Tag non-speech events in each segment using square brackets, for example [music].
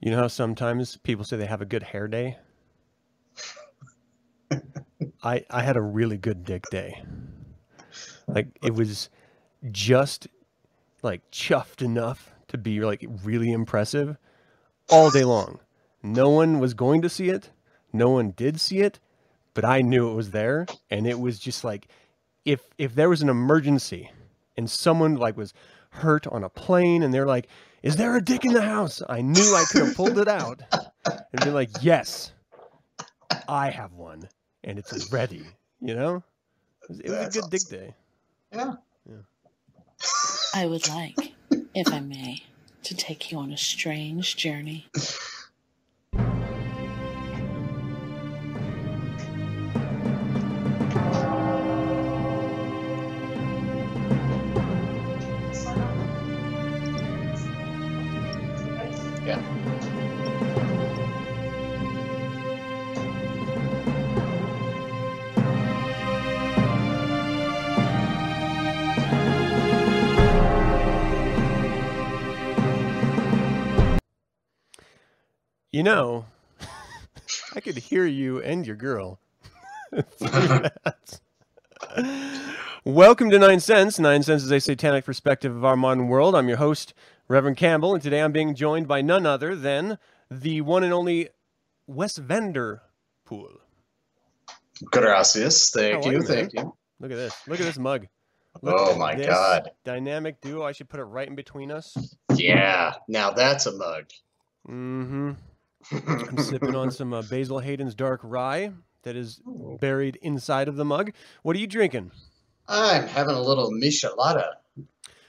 You know how sometimes people say they have a good hair day? [laughs] I I had a really good dick day. Like it was just like chuffed enough to be like really impressive all day long. No one was going to see it. No one did see it, but I knew it was there and it was just like if if there was an emergency and someone like was hurt on a plane and they're like, "Is there a dick in the house?" I knew I could have pulled it out and be like, "Yes, I have one, and it's ready." You know, it was, it was a That's good dick awesome. day. Yeah. I would like, if I may, to take you on a strange journey. [laughs] You know, I could hear you and your girl. [laughs] Welcome to Nine Cents. Nine Cents is a satanic perspective of our modern world. I'm your host, Reverend Campbell, and today I'm being joined by none other than the one and only Wes Vanderpool. Gracias. Thank you. Thank you. Look at this. Look at this mug. Look Oh my God. Dynamic duo. I should put it right in between us. Yeah. Now that's a mug. Mm-hmm. I'm sipping on some uh, Basil Hayden's dark rye that is [laughs] buried inside of the mug. What are you drinking? I'm having a little michelada.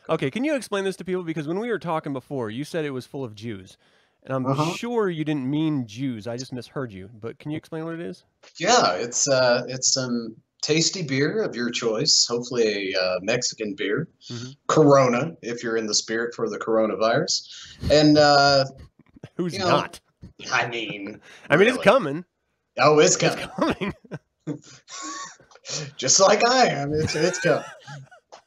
Okay, can you explain this to people? Because when we were talking before, you said it was full of Jews. And I'm Uh-huh. sure you didn't mean Jews. I just misheard you. But can you explain what it is? Yeah, it's uh, it's some tasty beer of your choice. Hopefully, a uh, Mexican beer, Mhm. Corona, if you're in the spirit for the coronavirus. And uh, [laughs] Who's You know, not? [laughs] I mean, I mean, it's coming. Oh, it's It's coming. coming. [laughs] Just like I am, it's it's coming.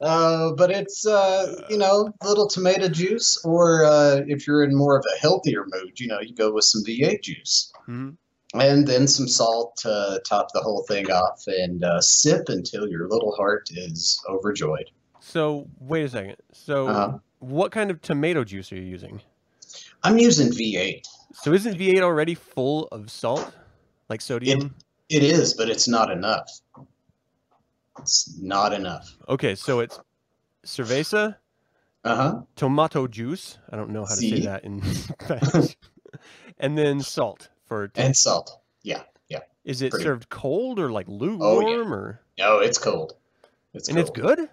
Uh, but it's uh, you know, little tomato juice, or uh, if you're in more of a healthier mood, you know, you go with some V8 juice. Mhm. and then some salt to top the whole thing off and uh, sip until your little heart is overjoyed. So, wait a second. So, Uh, what kind of tomato juice are you using? I'm using V8. So, isn't V8 already full of salt? Like sodium? It is, but it's not enough. It's not enough. Okay, so it's cerveza, Uh huh. tomato juice. I don't know how to say that in [laughs] Spanish. and then salt for. And salt. Yeah, yeah. is it pretty- served cold or like lukewarm Oh, yeah. or? No, it's cold. It's And it's good.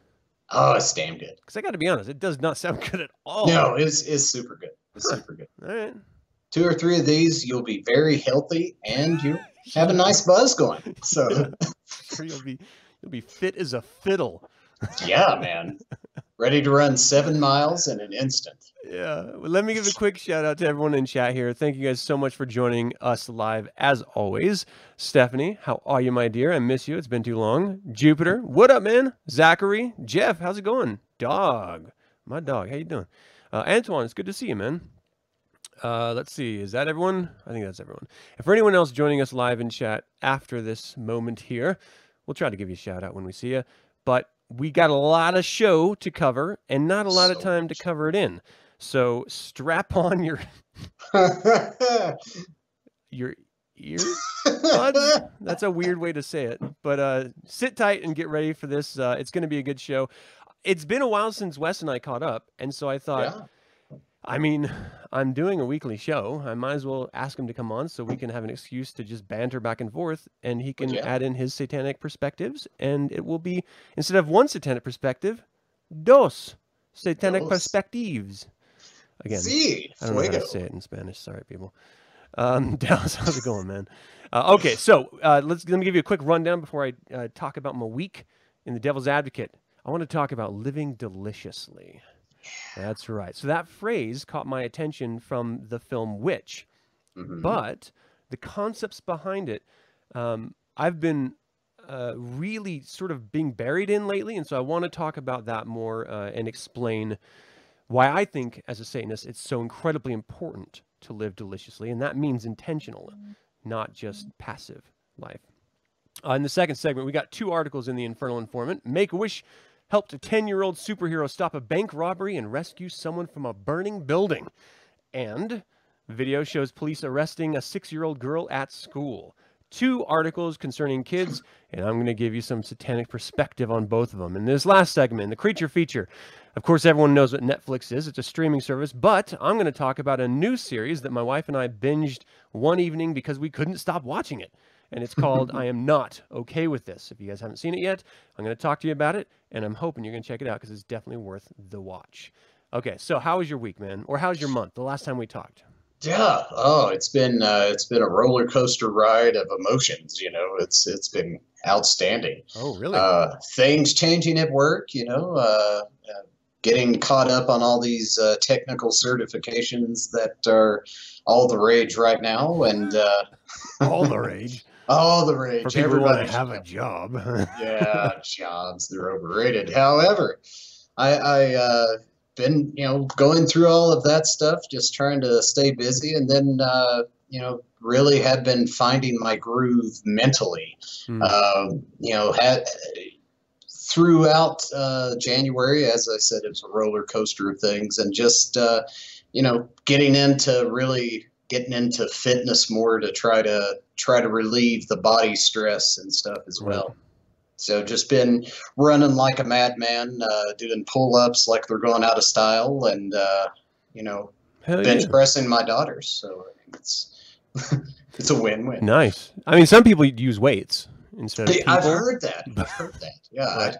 Oh, it's damn good. Because I got to be honest, it does not [laughs] sound good at all. No, it's it's super good. It's Huh. super good. All right. Two or three of these, you'll be very healthy and you have a nice buzz going. So, [laughs] you'll be you'll be fit as a fiddle. yeah, [laughs] man. Ready to run seven miles in an instant. Yeah. Well, let me give a quick shout out to everyone in chat here. Thank you guys so much for joining us live as always. Stephanie, how are you, my dear? I miss you. It's been too long. Jupiter, what up, man? Zachary, Jeff, how's it going? Dog, my dog, how you doing? Uh, Antoine, it's good to see you, man. Uh, let's see. Is that everyone? I think that's everyone. If for anyone else joining us live in chat after this moment here, we'll try to give you a shout out when we see you. But we got a lot of show to cover and not a lot of So time to cover it in. So strap [laughs] on your [laughs] your ear. [laughs] That's a weird way to say it, but uh, sit tight and get ready for this. Uh, it's going to be a good show. It's been a while since Wes and I caught up, and so I thought, yeah. I mean, I'm doing a weekly show. I might as well ask him to come on so we can have an excuse to just banter back and forth, and he can yeah. add in his satanic perspectives, and it will be instead of one satanic perspective, dos satanic Dos. perspectives. Again, See, I don't know how to say it in Spanish. Sorry, people. Um, [laughs] Dallas, how's it going, man? Uh, okay, so uh, let's let me give you a quick rundown before I uh, talk about my week in the Devil's Advocate. I want to talk about living deliciously. That's right. So that phrase caught my attention from the film Witch, Mhm. but the concepts behind it, um, I've been uh, really sort of being buried in lately, and so I want to talk about that more uh, and explain why I think, as a Satanist, it's so incredibly important to live deliciously, and that means intentional, not just passive life. Uh, in the second segment, we got two articles in the Infernal Informant. Make a Wish helped a 10 year old superhero stop a bank robbery and rescue someone from a burning building. And video shows police arresting a six year old girl at school. Two articles concerning kids, and I'm going to give you some satanic perspective on both of them. In this last segment, the creature feature, of course, everyone knows what Netflix is. It's a streaming service, but I'm going to talk about a new series that my wife and I binged one evening because we couldn't stop watching it. And it's called [laughs] I Am Not Okay with This. If you guys haven't seen it yet, I'm going to talk to you about it, and I'm hoping you're going to check it out because it's definitely worth the watch. Okay, so how was your week, man? Or how's your month? The last time we talked? Yeah. Oh, it's been uh, it's been a roller coaster ride of emotions. You know, it's it's been outstanding. Oh, really? Uh, things changing at work. You know, uh, uh, getting caught up on all these uh, technical certifications that are all the rage right now, and uh, All the [laughs] rage. All the rage. For to have a job. [laughs] yeah, jobs they're overrated. However, I I uh, been you know going through all of that stuff, just trying to stay busy, and then uh, you know really have been finding my groove mentally. Hmm. Um, you know had. Throughout uh, January, as I said, it was a roller coaster of things, and just uh, you know, getting into really getting into fitness more to try to try to relieve the body stress and stuff as Right. well. So just been running like a madman, uh, doing pull ups like they're going out of style, and uh, you know, Hell bench yeah. pressing my daughters. So it's [laughs] it's a win win. Nice. I mean, some people use weights instead of people. I've heard that. I've [laughs] heard that. Yeah, I-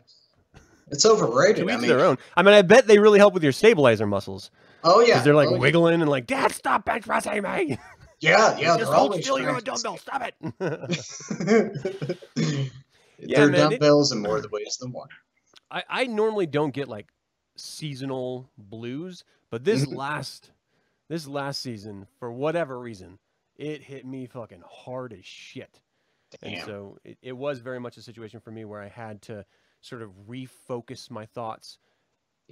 it's overrated. To I mean, their own. I mean, I bet they really help with your stabilizer muscles oh yeah, they're like oh, wiggling and like, Dad, stop bench pressing me. Yeah, yeah, [laughs] Just hold still. You're a dumbbell. Stop it. [laughs] Yeah, they're man, it- dumbbells in more of the ways than one. I, I normally don't get like seasonal blues, but this Mhm. last this last season, for whatever reason, it hit me fucking hard as shit. Damn. And so it, it was very much a situation for me where I had to sort of refocus my thoughts,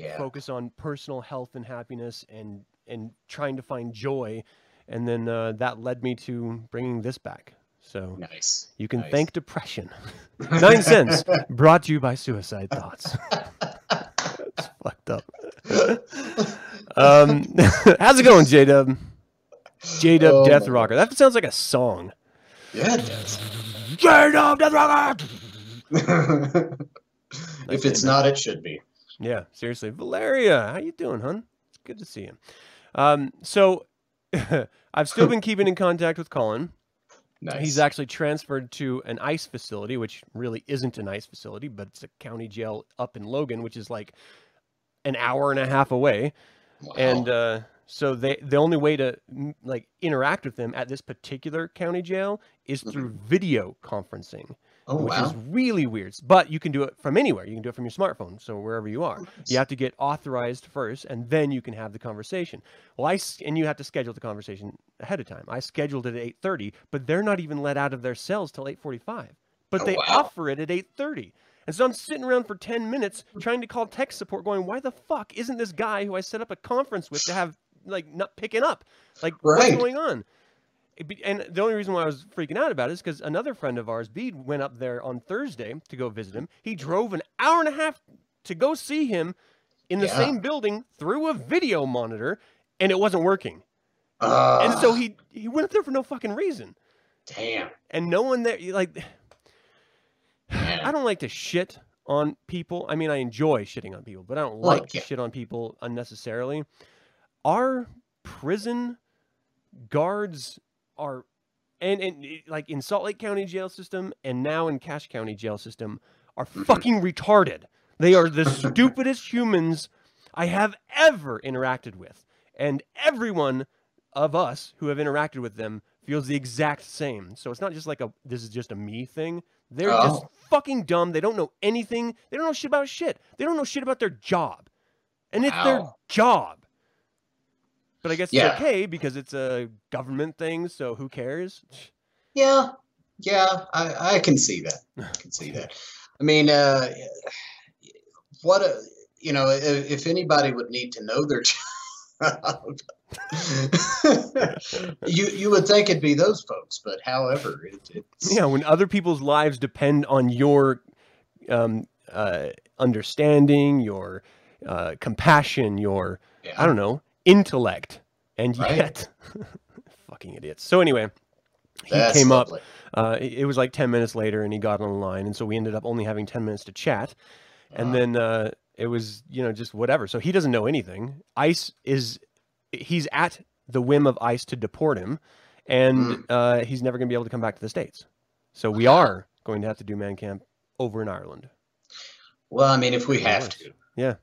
Yeah. focus on personal health and happiness, and and trying to find joy, and then uh, that led me to bringing this back. So Nice. you can nice. thank depression. [laughs] Nine cents brought to you by Suicide Thoughts. [laughs] It's fucked up. Um, [laughs] how's it going, J Dub? J Dub Oh, Death Rocker. That sounds like a song. Yeah, it does. J Dub Death Rocker. if it's not, it should be. Yeah, seriously, Valeria, how you doing, hun? It's good to see you. Um, so [laughs] I've still [laughs] been keeping in contact with Colin. Nice. He's actually transferred to an ICE facility, which really isn't an ICE facility, but it's a county jail up in Logan, which is like an hour and a half away. Wow. And uh, so they the only way to like interact with them at this particular county jail is through video conferencing, oh which wow. is really weird. But you can do it from anywhere. You can do it from your smartphone, so wherever you are. You have to get authorized first, and then you can have the conversation. Well, I and you have to schedule the conversation ahead of time. I scheduled it at eight thirty, but they're not even let out of their cells till eight forty-five. But Oh, they wow. offer it at eight thirty. And so I'm sitting around for 10 minutes hmm. trying to call tech support going, why the fuck isn't this guy who I set up a conference with to have, like, not picking up? Like, what's going on? Be- And the only reason why I was freaking out about it is because another friend of ours, Bede, went up there on Thursday to go visit him. He drove an hour and a half to go see him in the Yeah. same building through a video monitor, and it wasn't working. Uh, and so he, he went up there for no fucking reason. damn. And no one there, like, Man. [sighs] I don't like to shit on people. I mean, I enjoy shitting on people, but I don't Well, like to shit on people unnecessarily. Our prison guards are, and, and eh, like in Salt Lake County jail system and now in Cache County jail system, are Mm-hmm. fucking retarded. They are the [laughs] stupidest humans I have ever interacted with. And everyone of us who have interacted with them feels the exact same. So it's not just like a this is just a me thing. They're just Oh. fucking dumb. They don't know anything. They don't know shit about shit. They don't know shit about their job. And it's their job. But I guess Yeah. it's okay because it's a government thing, so who cares? Yeah, yeah, I, I can see that. I can see that. I mean, uh, what a, you know, if, if anybody would need to know their, [laughs] [laughs] you you would think it'd be those folks, but however, it, it's Yeah, when other people's lives depend on your um, uh, understanding, your uh, compassion, your yeah. I don't know intellect, and Right. yet, [laughs] fucking idiots. So anyway, he That's came up. Uh, it was like ten minutes later, and he got on the line, and so we ended up only having ten minutes to chat, and then uh, it was you know just whatever. So he doesn't know anything. ICE is he's at the whim of ICE to deport him, and Mm. uh, he's never going to be able to come back to the states. So we are going to have to do man camp over in Ireland. Well, I mean, if we have to, Yeah,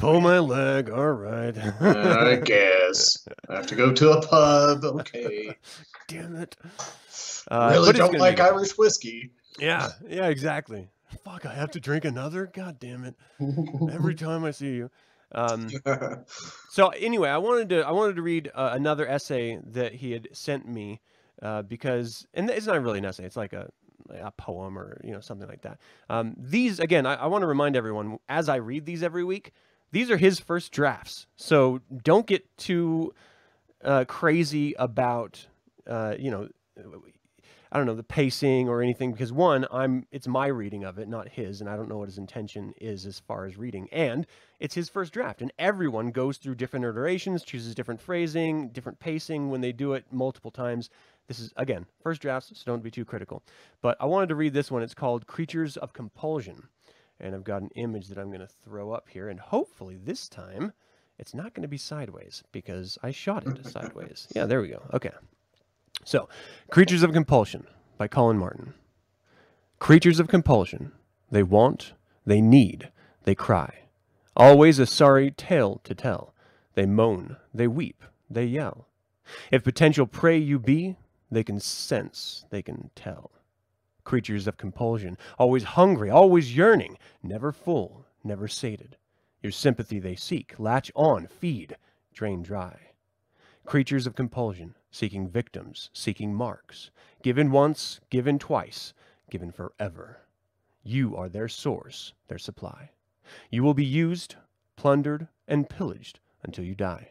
pull my leg. All right. I [laughs] guess I have to go to a pub. Okay, [laughs] Damn it. Uh, really don't be like. Irish whiskey. Yeah, yeah, exactly. Fuck, I have to drink another. God damn it! Every [laughs] time I see you. Um, so anyway, I wanted to I wanted to read uh, another essay that he had sent me uh, because, and it's not really an essay; it's like a a poem or you know something like that. Um, these again, I, I want to remind everyone as I read these every week, these are his first drafts, so don't get too uh, crazy about uh, you know. I don't know the pacing or anything because one, I'm it's my reading of it, not his, and I don't know what his intention is as far as reading. And it's his first draft, and everyone goes through different iterations, chooses different phrasing, different pacing when they do it multiple times. This is again first drafts, so don't be too critical. But I wanted to read this one. It's called "Creatures of Compulsion," and I've got an image that I'm going to throw up here, and hopefully this time it's not going to be sideways because I shot it [laughs] sideways. Yeah, there we go. Okay. So, Creatures of Compulsion by Colin Martin. Creatures of compulsion. They want, they need, they cry. Always a sorry tale to tell. They moan, they weep, they yell. If potential prey you be, they can sense, they can tell. Creatures of compulsion, always hungry, always yearning, never full, never sated. Your sympathy they seek, latch on, feed, drain dry. Creatures of compulsion, seeking victims, seeking marks, given once, given twice, given forever. You are their source, their supply. You will be used, plundered, and pillaged until you die.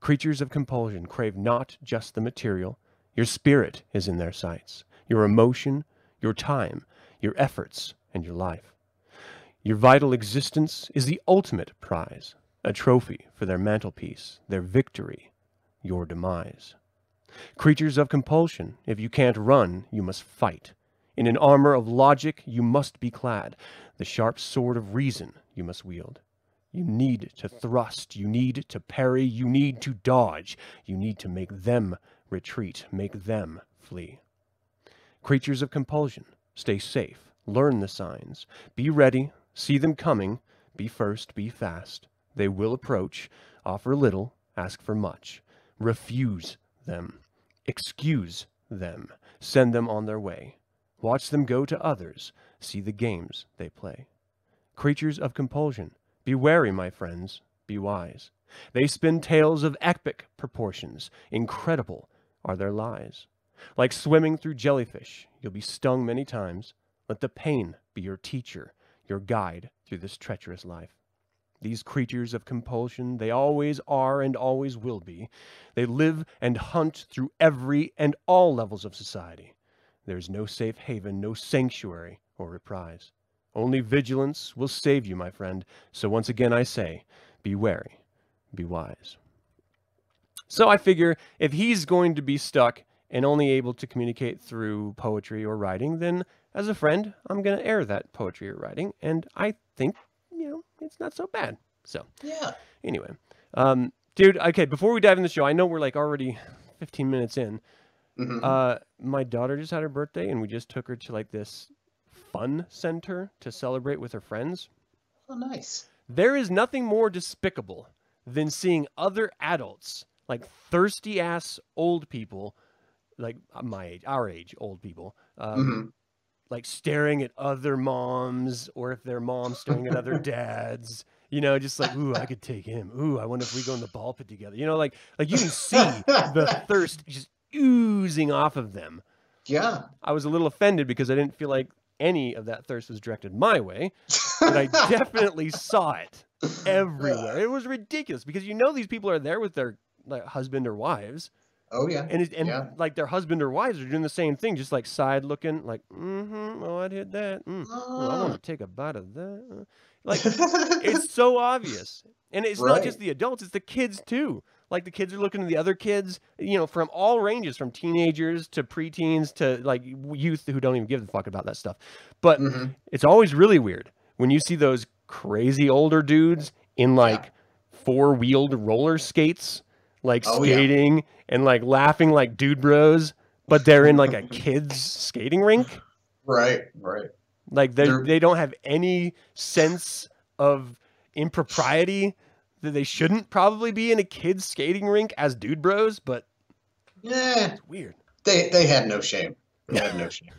Creatures of compulsion crave not just the material, your spirit is in their sights, your emotion, your time, your efforts, and your life. Your vital existence is the ultimate prize, a trophy for their mantelpiece, their victory, your demise. Creatures of compulsion, if you can't run, you must fight. In an armor of logic, you must be clad. The sharp sword of reason you must wield. You need to thrust, you need to parry, you need to dodge, you need to make them retreat, make them flee. Creatures of compulsion, stay safe, learn the signs, be ready, see them coming, be first, be fast. They will approach, offer little, ask for much. Refuse them, excuse them, send them on their way. Watch them go to others, see the games they play. Creatures of compulsion, be wary, my friends, be wise. They spin tales of epic proportions, incredible are their lies. Like swimming through jellyfish, you'll be stung many times. Let the pain be your teacher, your guide through this treacherous life. These creatures of compulsion, they always are and always will be. They live and hunt through every and all levels of society. There is no safe haven, no sanctuary or reprise. Only vigilance will save you, my friend. So once again I say, be wary, be wise. So I figure if he's going to be stuck and only able to communicate through poetry or writing, then as a friend, I'm going to air that poetry or writing. And I think, you know, it's not so bad. So Yeah. anyway, um, dude, okay, before we dive in the show, I know we're like already 15 minutes in. Mhm. Uh, my daughter just had her birthday, and we just took her to like this fun center to celebrate with her friends. oh, nice. There is nothing more despicable than seeing other adults, like thirsty ass old people, like uh, my age, our age, old people, um, Mhm. like staring at other moms, or if their mom's staring at other dads. You know, just like, ooh, I could take him. Ooh, I wonder if we go in the ball pit together. You know, like, like you can see the thirst just oozing off of them. Yeah. I was a little offended because I didn't feel like any of that thirst was directed my way, but I [laughs] definitely saw it. everywhere. It was ridiculous because you know these people are there with their like husband or wives, Oh yeah. and it, and Yeah. like their husband or wives are doing the same thing, just like side looking, like mm-hmm. Oh, I'd hit that. Mm. Oh, I want to take a bite of that. Uh, Like it's [laughs] so obvious, and it's not just the adults; it's the kids too. Like the kids are looking at the other kids, you know, from all ranges, from teenagers to preteens to like youth who don't even give a fuck about that stuff. But Mhm. it's always really weird when you see those crazy older dudes in like four-wheeled roller skates, like Oh, yeah. skating and like laughing like dude bros, but they're in like a [laughs] kids skating rink. Right. Right. Like they they don't have any sense of impropriety that they shouldn't probably be in a kids skating rink as dude bros, but Yeah. it's weird. They they had no shame. They had no [laughs] shame.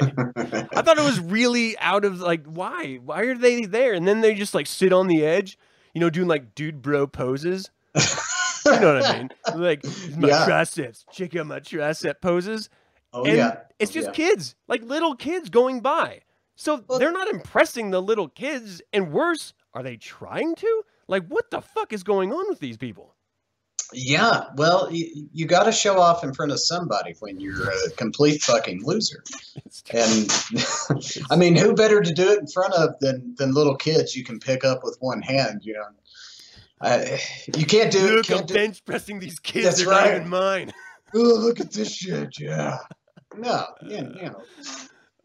I thought it was really out of like why? Why are they there? And then they just like sit on the edge, you know, doing like dude bro poses. [laughs] [laughs] You know what I mean? Like my [laughs] Yeah. triceps, check out my tricep poses. Oh and yeah. it's just yeah. kids, like little kids going by. So Well- they're not impressing the little kids, and worse, are they trying to? Like, what the fuck is going on with these people? Yeah, well, you, you got to show off in front of somebody when you're a complete fucking loser. [laughs] And I mean, who better to do it in front of than than little kids you can pick up with one hand? You know, You can't do it. Look, I'm do, bench pressing these kids. That's They're not right. even mine. oh, look at this shit! Yeah. No, yeah, you know,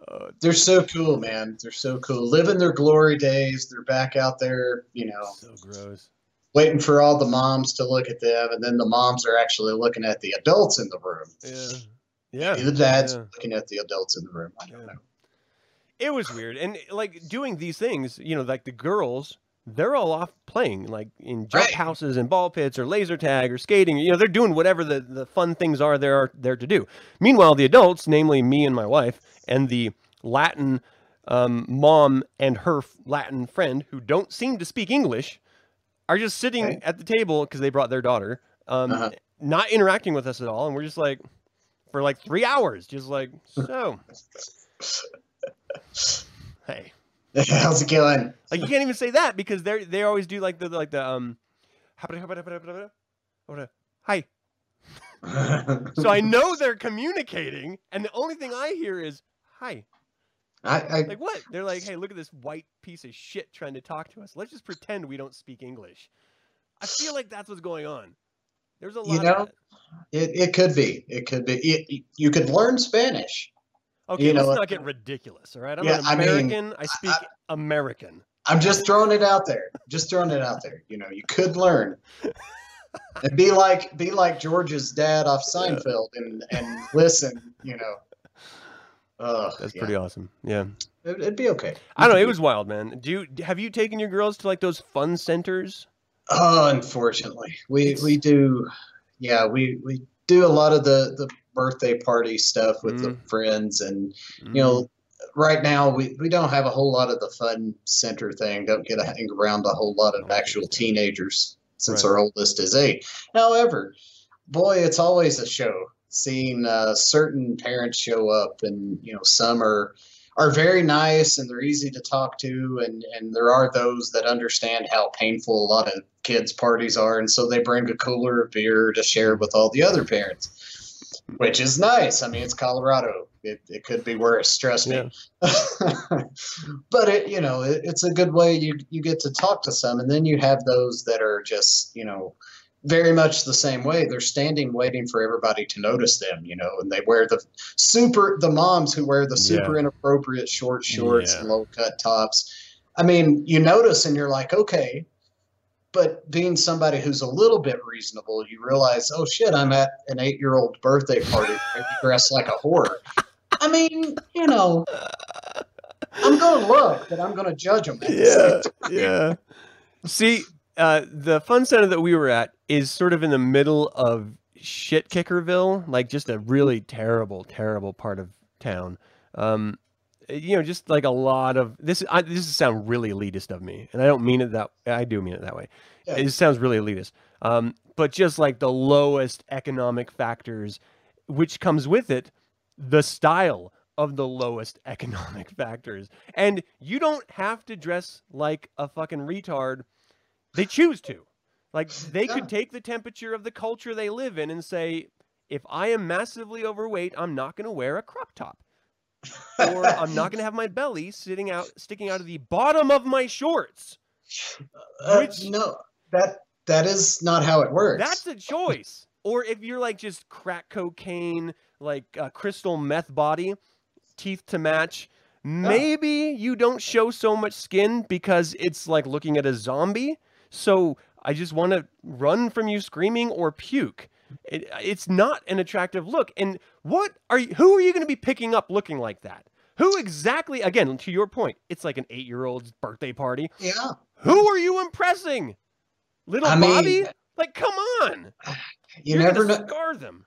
Oh, they're so cool, man. They're so cool, living their glory days. They're back out there, you know, so gross. waiting for all the moms to look at them, and then the moms are actually looking at the adults in the room. Yeah. Yeah. the dads yeah. looking at the adults in the room. I don't Yeah. know. It was weird. And like doing these things, you know, like the girls, they're all off playing, like in jump Right. houses and ball pits or laser tag or skating. You know, they're doing whatever the, the fun things are there are there to do. Meanwhile, the adults, namely me and my wife, and the Latin um, mom and her Latin friend who don't seem to speak English, are just sitting Okay. at the table because they brought their daughter, um, Uh-huh. not interacting with us at all, and we're just like, for like three hours, just like, so, [laughs] hey, [laughs] How's it going? like you can't even say that because they they always do like the like the um, hi. [laughs] So I know they're communicating, and the only thing I hear is hi. I, I Like what? They're like, hey, look at this white piece of shit trying to talk to us. Let's just pretend we don't speak English. I feel like that's what's going on. There's a lot You of know, it, it could be. It could be. It, you could learn Spanish. Okay, you know let's what- not get ridiculous, all right? I'm Yeah, an I mean, American. I, speak American. I'm just throwing it out there. Just throwing it out there. You know, you could learn. [laughs] And be like be like George's dad off Seinfeld and and listen. You know. Uh, That's yeah. pretty awesome. Yeah. It, it'd be okay. I don't know. It'd It was wild, man. Do you have you taken your girls to like those fun centers? Oh, unfortunately, we we do. Yeah, we we do a lot of the the birthday party stuff with the Mm. friends, and Mm-hmm. you know, right now we we don't have a whole lot of the fun center thing. Don't get to hang around a whole lot of Oh, actual teenagers since Right. our oldest is eight. However, boy, it's always a show seeing uh, certain parents show up, and you know, some are are very nice and they're easy to talk to and and there are those that understand how painful a lot of kids parties are and so they bring a cooler of beer to share with all the other parents which is nice. I mean it's colorado. It, it could be worse trust me. [laughs] But it you know it, it's a good way you you get to talk to some and then you have those that are just you know very much the same way. They're standing waiting for everybody to notice them you know and they wear the super the moms who wear the super inappropriate short shorts and low cut tops. I mean you notice and you're like okay but being somebody who's a little bit reasonable you realize oh shit i'm at an eight year old birthday party dressed like a whore i mean you know i'm gonna look but i'm gonna judge them yeah, yeah. See, uh, the fun center that we were at is sort of in the middle of shit kickerville, like just a really terrible, terrible part of town. Um, you know, just like a lot of this. I, this is sound really elitist of me, and I don't mean it that. I do mean it that way. Yeah. It sounds really elitist. Um, but just like the lowest economic factors, which comes with it, the style of the lowest [laughs] economic factors. And you don't have to dress like a fucking retard They choose to. Like they Yeah. could take the temperature of the culture they live in and say, if I am massively overweight, I'm not going to wear a crop top. Or I'm not going [laughs] to have my belly sitting out sticking out of the bottom of my shorts. Uh, Which- no, that that is not how it works. That's a choice. Or if you're like just crack cocaine, like uh, crystal meth body, teeth to match, maybe you don't show so much skin because it's like looking at a zombie. So I just want to run from you screaming or puke. It, it's not an attractive look. And what are you, who are you going to be picking up looking like that? Who exactly, again, to your point, it's like an eight year old's birthday party. yeah. Who are you impressing? Little I mean, Bobby? Like, come on. [sighs] You You're never know. scar them.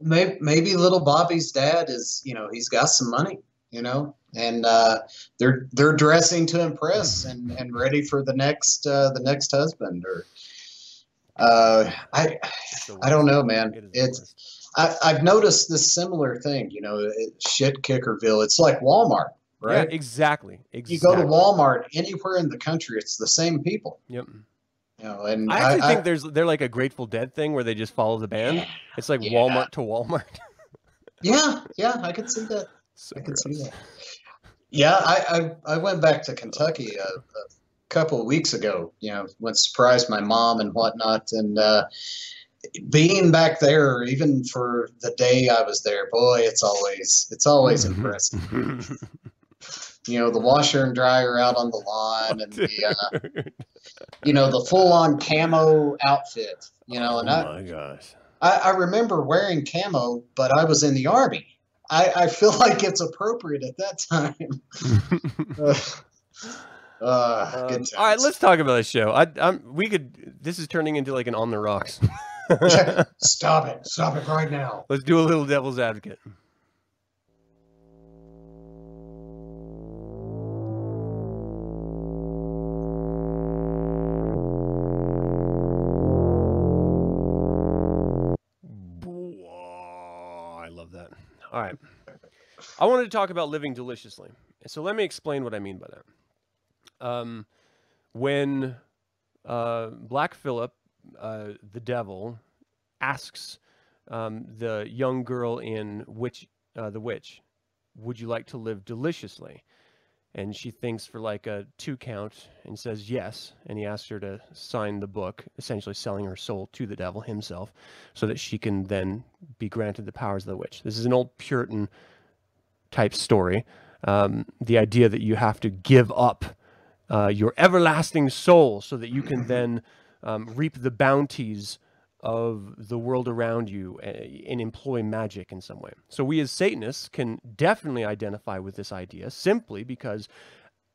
Maybe, maybe little Bobby's dad is, you know, he's got some money, you know, and uh, they're they're dressing to impress and, and ready for the next uh, the next husband or. Uh, I I don't know, man. It is the It's. I, I've noticed this similar thing. You know, it, shit kickerville. It's like Walmart, right? Yeah, exactly. Exactly. you go to Walmart anywhere in the country, it's the same people. Yep. You know, and I actually think there's they're like a Grateful Dead thing where they just follow the band. It's like Yeah. Walmart to Walmart. [laughs] yeah, yeah, I could see that. so I can see that. Yeah, I, I, I went back to Kentucky a, a couple of weeks ago. You know, went surprised my mom and whatnot, and uh, being back there, even for the day I was there, boy, it's always it's always Mm-hmm. impressive. You know, the washer and dryer out on the lawn, and the uh, [laughs] you know the full on camo outfit. You know, oh and I, my gosh. I, I remember wearing camo, but I was in the army. I, I feel [laughs] like it's appropriate at that time. [laughs] uh, uh, good Um, all right, let's talk about this show. I, I'm, we could. This is turning into like an on the rocks. [laughs] stop it! Stop it right now. let's do a little devil's advocate. Whoa, I love that. All right. I wanted to talk about living deliciously. So let me explain what I mean by that. Um, when uh, Black Phillip, uh, the devil, asks um, the young girl in Witch, uh, the Witch, "Would you like to live deliciously?" And she thinks for like a two count and says yes. And he asks her to sign the book, essentially selling her soul to the devil himself, so that she can then be granted the powers of the witch. This is an old Puritan type story. Um, the idea that you have to give up uh, your everlasting soul so that you can then um, reap the bounties of the world around you uh, and employ magic in some way. So we as Satanists can definitely identify with this idea simply because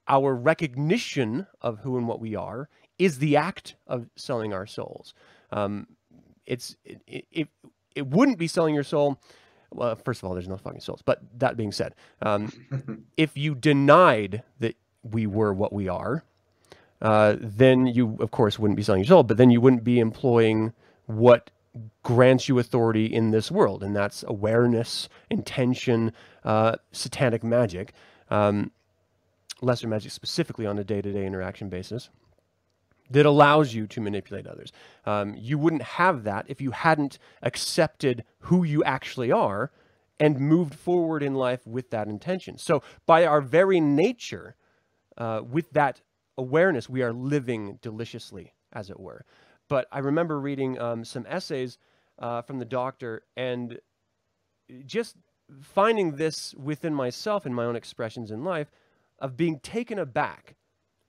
our recognition of who and what we are is the act of selling our souls. Um, it's it, it, it, it wouldn't be selling your soul. Well, first of all, there's no fucking souls. But that being said, um, [laughs] if you denied that we were what we are, uh, then you, of course, wouldn't be selling your soul. But then you wouldn't be employing what grants you authority in this world, and that's awareness, intention, uh, satanic magic, um, lesser magic specifically on a day-to-day interaction basis that allows you to manipulate others. Um, you wouldn't have that if you hadn't accepted who you actually are and moved forward in life with that intention. So, by our very nature, uh, with that awareness, we are living deliciously, as it were. But I remember reading um, some essays uh, from the doctor and just finding this within myself and my own expressions in life of being taken aback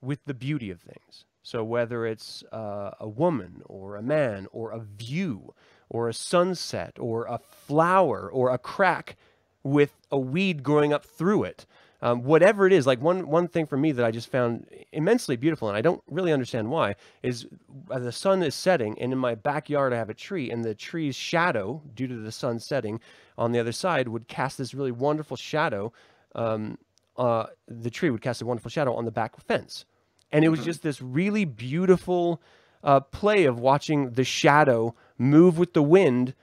with the beauty of things. So whether it's uh, a woman or a man or a view or a sunset or a flower or a crack with a weed growing up through it, um, whatever it is, like one one thing for me that I just found immensely beautiful, and I don't really understand why, is uh, the sun is setting, and in my backyard I have a tree, and the tree's shadow, due to the sun setting, on the other side would cast this really wonderful shadow. Um, uh, the tree would cast a wonderful shadow on the back fence, and it was just this really beautiful uh, play of watching the shadow move with the wind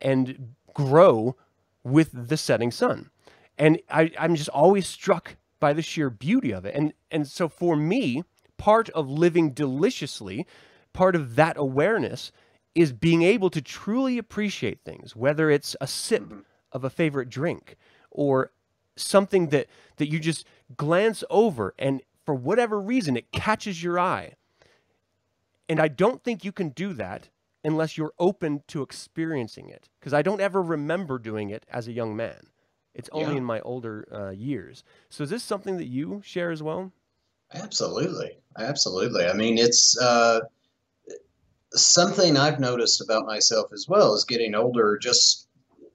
and grow with the setting sun and I, I'm just always struck by the sheer beauty of it. And and so for me, part of living deliciously part of that awareness is being able to truly appreciate things, whether it's a sip Mhm. of a favorite drink or something that that you just glance over and for whatever reason it catches your eye. And I don't think you can do that unless you're open to experiencing it because I don't ever remember doing it as a young man. It's only Yeah. in my older uh, years. So is this something that you share as well? Absolutely, absolutely. I mean, it's uh, something I've noticed about myself as well as getting older. Just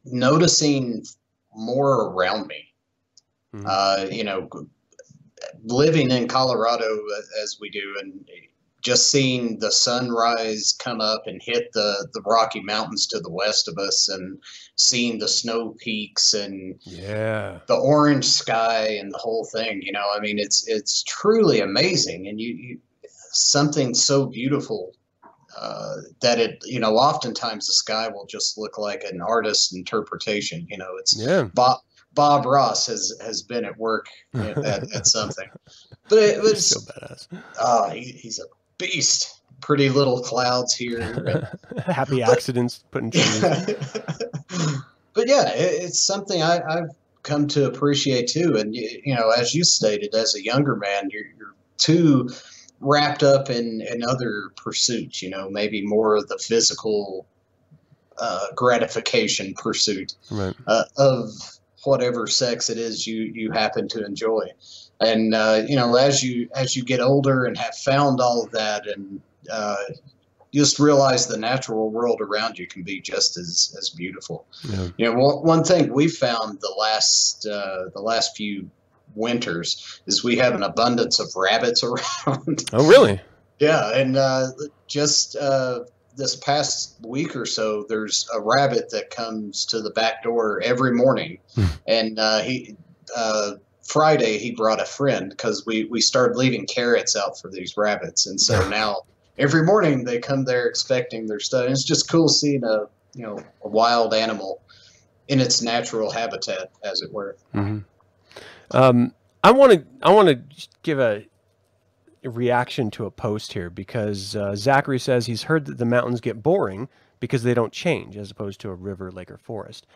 noticing more around me. Mhm. Uh, you know, living in Colorado uh, as we do, and just seeing the sunrise come up and hit the the Rocky Mountains to the west of us, and seeing the snow peaks and Yeah. the orange sky and the whole thing. You know, I mean, it's it's truly amazing, and you, you something so beautiful uh, that it you know oftentimes the sky will just look like an artist's interpretation. You know, it's Yeah. Bob Bob Ross has has been at work at, at [laughs] something, but it He's was so badass. oh, he, he's a beast. Pretty little clouds here. [laughs] Happy accidents putting trees. [laughs] but yeah, it, it's something I, I've come to appreciate too. And you, you know, as you stated, as a younger man, you're, you're too wrapped up in, in other pursuits. You know, maybe more of the physical uh, gratification pursuit Right. uh, of whatever sex it is you you happen to enjoy. And uh, you know, as you as you get older and have found all of that, and uh, just realize the natural world around you can be just as as beautiful. Yeah. You know, one, one thing we found the last uh, the last few winters is we have an abundance of rabbits [laughs] around. Oh, really? yeah, and uh, just uh, this past week or so, there's a rabbit that comes to the back door every morning, Hmm. and uh, he. Uh, Friday he brought a friend because we, we started leaving carrots out for these rabbits and so now every morning they come there expecting their stuff. And it's just cool seeing a you know a wild animal in its natural habitat, as it were. hmm Um, I want to I want to give a, a reaction to a post here because uh, Zachary says he's heard that the mountains get boring because they don't change as opposed to a river, lake, or forest.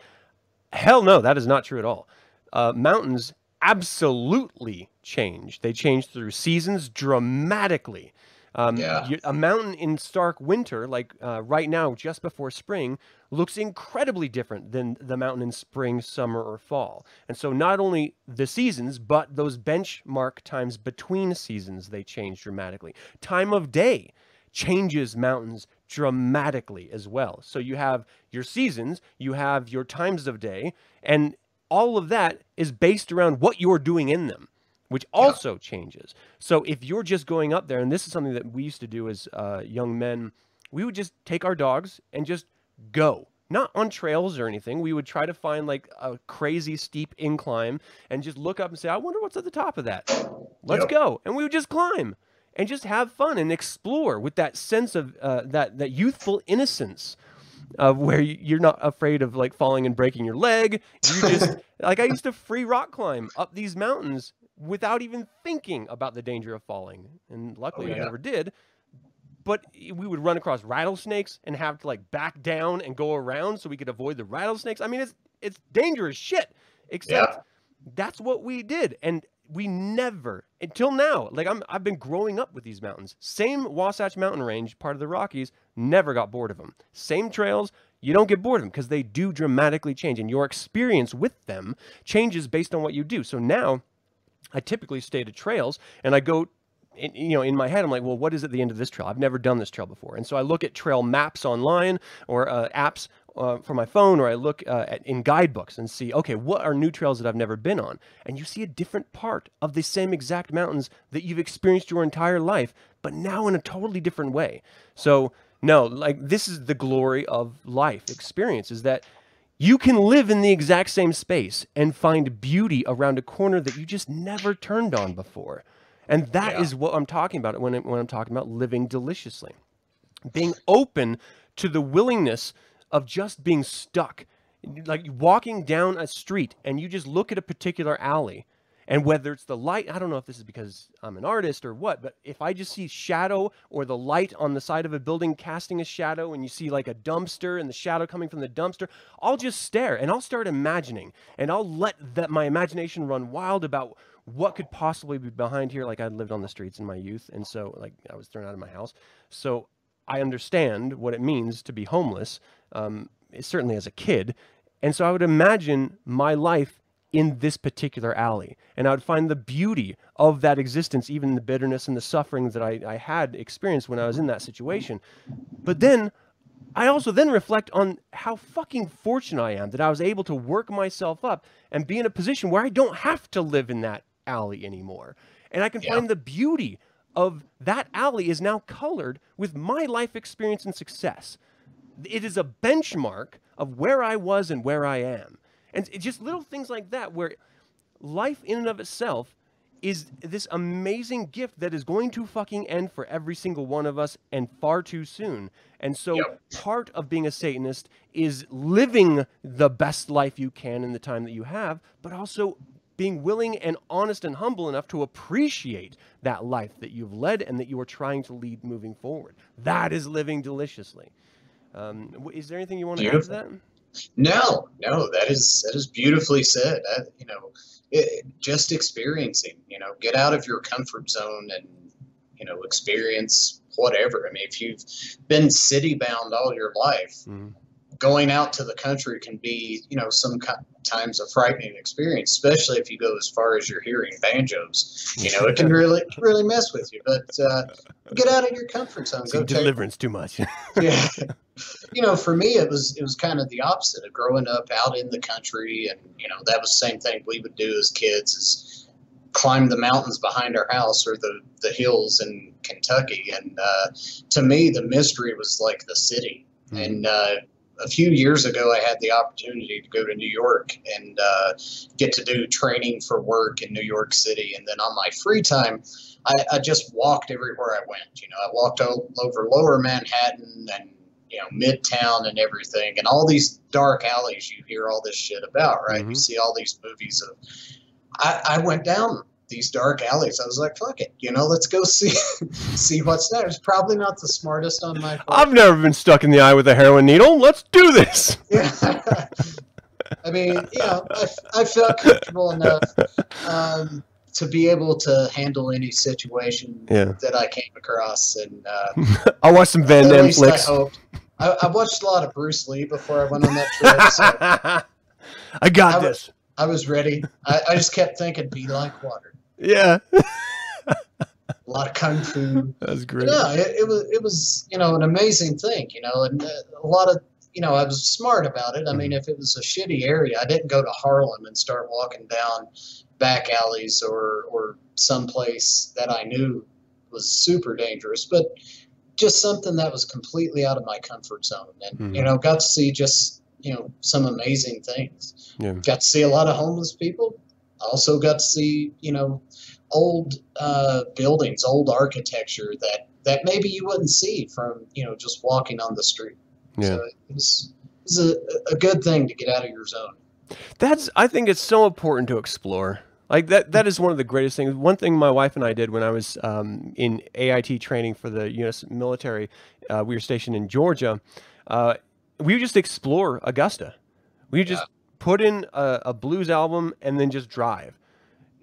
Hell no, that is not true at all. Uh, mountains absolutely change. They change through seasons dramatically. Um, Yeah. you- a mountain in stark winter, like uh, right now, just before spring, looks incredibly different than the mountain in spring, summer, or fall. And so, not only the seasons, but those benchmark times between seasons, they change dramatically. Time of day changes mountains dramatically as well. So, you have your seasons, you have your times of day, and all of that is based around what you're doing in them which also changes. So if you're just going up there, and this is something that we used to do as uh, young men, we would just take our dogs and just go. Not on trails or anything. We would try to find like a crazy steep incline and just look up and say, I wonder what's at the top of that. Let's Yep. go. And we would just climb and just have fun and explore with that sense of uh, that, that youthful innocence of where you're not afraid of like falling and breaking your leg. You just [laughs] like I used to free rock climb up these mountains without even thinking about the danger of falling, and luckily oh, I yeah. never did. But we would run across rattlesnakes and have to like back down and go around so we could avoid the rattlesnakes. I mean, it's it's dangerous shit. Except that's what we did, and we never until now. Like I'm, I've been growing up with these mountains. Same Wasatch Mountain Range, part of the Rockies. Never got bored of them. Same trails. You don't get bored of them because they do dramatically change, and your experience with them changes based on what you do. So now, I typically stay to trails, and I go in, you know, in my head, I'm like, well, what is at the end of this trail? I've never done this trail before, and so I look at trail maps online or uh, apps uh, for my phone, or I look uh, at, in guidebooks and see, okay, what are new trails that I've never been on? And you see a different part of the same exact mountains that you've experienced your entire life, but now in a totally different way. So no, like this is the glory of life experience is that you can live in the exact same space and find beauty around a corner that you just never turned on before. And that is Yeah. what I'm talking about when, when I'm talking about living deliciously. Being open to the willingness of just being stuck. Like walking down a street and you just look at a particular alley And whether it's the light, I don't know if this is because I'm an artist or what, but if I just see shadow or the light on the side of a building casting a shadow and you see like a dumpster and the shadow coming from the dumpster, I'll just stare and I'll start imagining and I'll let that my imagination run wild about what could possibly be behind here. Like I lived on the streets in my youth and so like I was thrown out of my house. So I understand what it means to be homeless, um, certainly as a kid. And so I would imagine my life in this particular alley. And I would find the beauty of that existence, even the bitterness and the suffering that I, I had experienced when I was in that situation. But then I also then reflect on how fucking fortunate I am that I was able to work myself up and be in a position where I don't have to live in that alley anymore. And I can Yeah. find the beauty of that alley is now colored with my life experience and success. It is a benchmark of where I was and where I am. And it's just little things like that where life in and of itself is this amazing gift that is going to fucking end for every single one of us and far too soon. And so Yep. part of being a Satanist is living the best life you can in the time that you have, but also being willing and honest and humble enough to appreciate that life that you've led and that you are trying to lead moving forward. That is living deliciously. Um, is there anything you want to add to that? No, no, that is that is beautifully said. I, you know, it, just experiencing. You know, get out of your comfort zone and you know experience whatever. I mean, if you've been city bound all your life, Mhm. Going out to the country can be you know sometimes a frightening experience, especially if you go as far as you're hearing banjos. You know, it can [laughs] really really mess with you. But uh, get out of your comfort zone. Go take deliverance too much. [laughs] yeah you know for me it was it was kind of the opposite of growing up out in the country and you know that was the same thing we would do as kids is climb the mountains behind our house or the the hills in kentucky and uh, to me the mystery was like the city Mhm. and uh, a few years ago i had the opportunity to go to new york and uh, get to do training for work in new york city and then on my free time I, I just walked everywhere I went. You know, I walked over Lower Manhattan and you know Midtown and everything, and all these dark alleys you hear all this shit about, right? You Mhm. see all these movies of. I, I went down these dark alleys. I was like, "Fuck it," you know, let's go see [laughs] see what's there. It's probably not the smartest on my part. I've never been stuck in the eye with a heroin needle. Let's do this. Yeah. [laughs] I mean, you know, I, I felt comfortable enough um, to be able to handle any situation Yeah. that I came across, and uh, [laughs] I watched some Van Damme flicks. I hoped. I, I watched a lot of Bruce Lee before I went on that trip, so I got I was- this. I was ready. I, I just kept thinking, "Be like water." Yeah. A lot of kung fu. [laughs] That's great. No, it, it was it was you know an amazing thing, you know, and uh, a lot of you know I was smart about it. I mean, Mm-hmm. if it was a shitty area, I didn't go to Harlem and start walking down back alleys or or someplace that I knew was super dangerous, but just something that was completely out of my comfort zone, and you Mhm. know got to see just you know some amazing things. Yeah. Got to see a lot of homeless people. Also got to see you know old uh, buildings, old architecture that that maybe you wouldn't see from you know just walking on the street. Yeah. So it was, it was a, a good thing to get out of your zone. That's I think it's so important to explore. Like that that is one of the greatest things. One thing my wife and I did when I was um, in AIT training for the U.S. military, uh, we were stationed in Georgia. Uh, we would just explore Augusta. We would just put in a, a blues album and then just drive.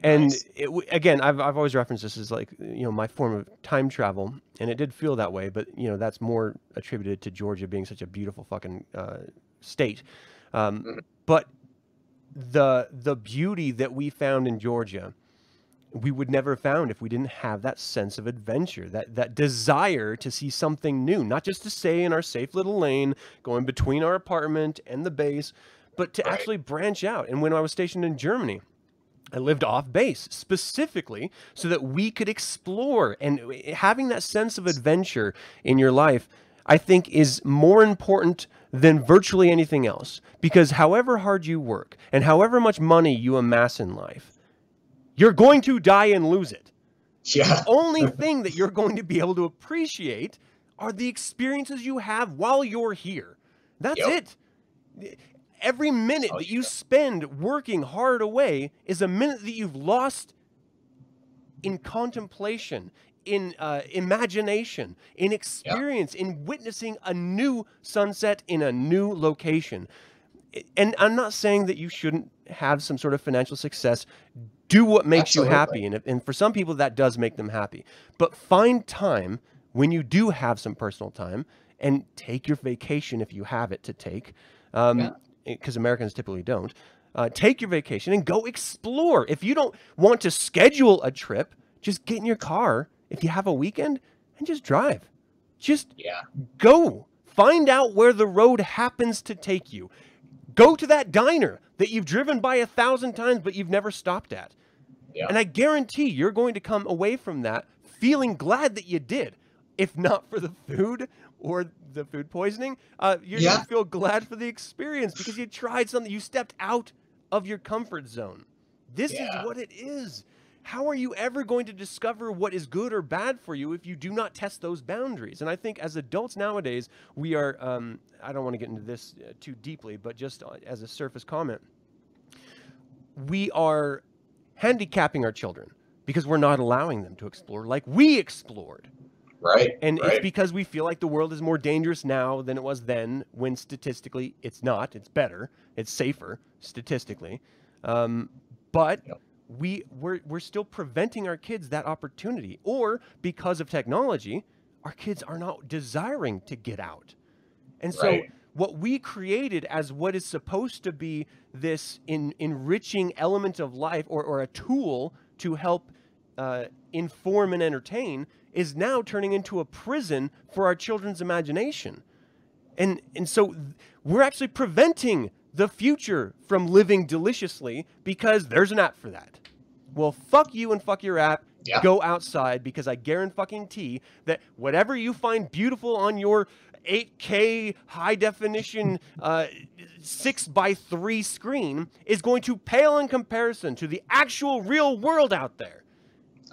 And Nice. it, again, I've, I've always referenced this as like you know my form of time travel, and it did feel that way. But you know that's more attributed to Georgia being such a beautiful fucking uh, state. Um, but the the beauty that we found in Georgia, we would never have found if we didn't have that sense of adventure, that that desire to see something new, not just to stay in our safe little lane, going between our apartment and the base, but to Right. actually branch out. And when I was stationed in Germany, I lived off base specifically so that we could explore and having that sense of adventure in your life, I think is more important than virtually anything else. Because however hard you work and however much money you amass in life, you're going to die and lose it. Yeah, Only [laughs] thing that you're going to be able to appreciate are the experiences you have while you're here. That's Yep. it. Every minute Oh, that you yeah. spend working hard away is a minute that you've lost in contemplation, in uh, imagination, in experience, in witnessing a new sunset in a new location. And I'm not saying that you shouldn't have some sort of financial success. Do what makes you happy. And, and for some people, that does make them happy. But find time when you do have some personal time and take your vacation if you have it to take. Yeah. Because Americans typically don't. Uh, take your vacation and go explore. If you don't want to schedule a trip, just get in your car if you have a weekend and just drive. Just Yeah. go. Find out where the road happens to take you. Go to that diner that you've driven by a thousand times but you've never stopped at. Yeah. And I guarantee you're going to come away from that feeling glad that you did. If not for the food or the food poisoning, uh, you're going Yeah. feel glad for the experience because you tried something. You stepped out of your comfort zone. This Yeah. is what it is. How are you ever going to discover what is good or bad for you if you do not test those boundaries? And I think as adults nowadays, we are, um, I don't want to get into this uh, too deeply, but just uh, as a surface comment, we are handicapping our children because we're not allowing them to explore like we explored. Right. And right. it's because we feel like the world is more dangerous now than it was then, when statistically it's not. It's better. It's safer statistically. Um, but Yep. we we're we're still preventing our kids that opportunity, or because of technology, our kids are not desiring to get out. And so Right. what we created as what is supposed to be this in, enriching element of life or, or a tool to help uh, inform and entertain is now turning into a prison for our children's imagination. And, and so we're actually preventing the future from living deliciously because there's an app for that. Well, fuck you and fuck your app. Yeah. Go outside because I guarantee that whatever you find beautiful on your 8K high definition uh, six by three screen is going to pale in comparison to the actual real world out there.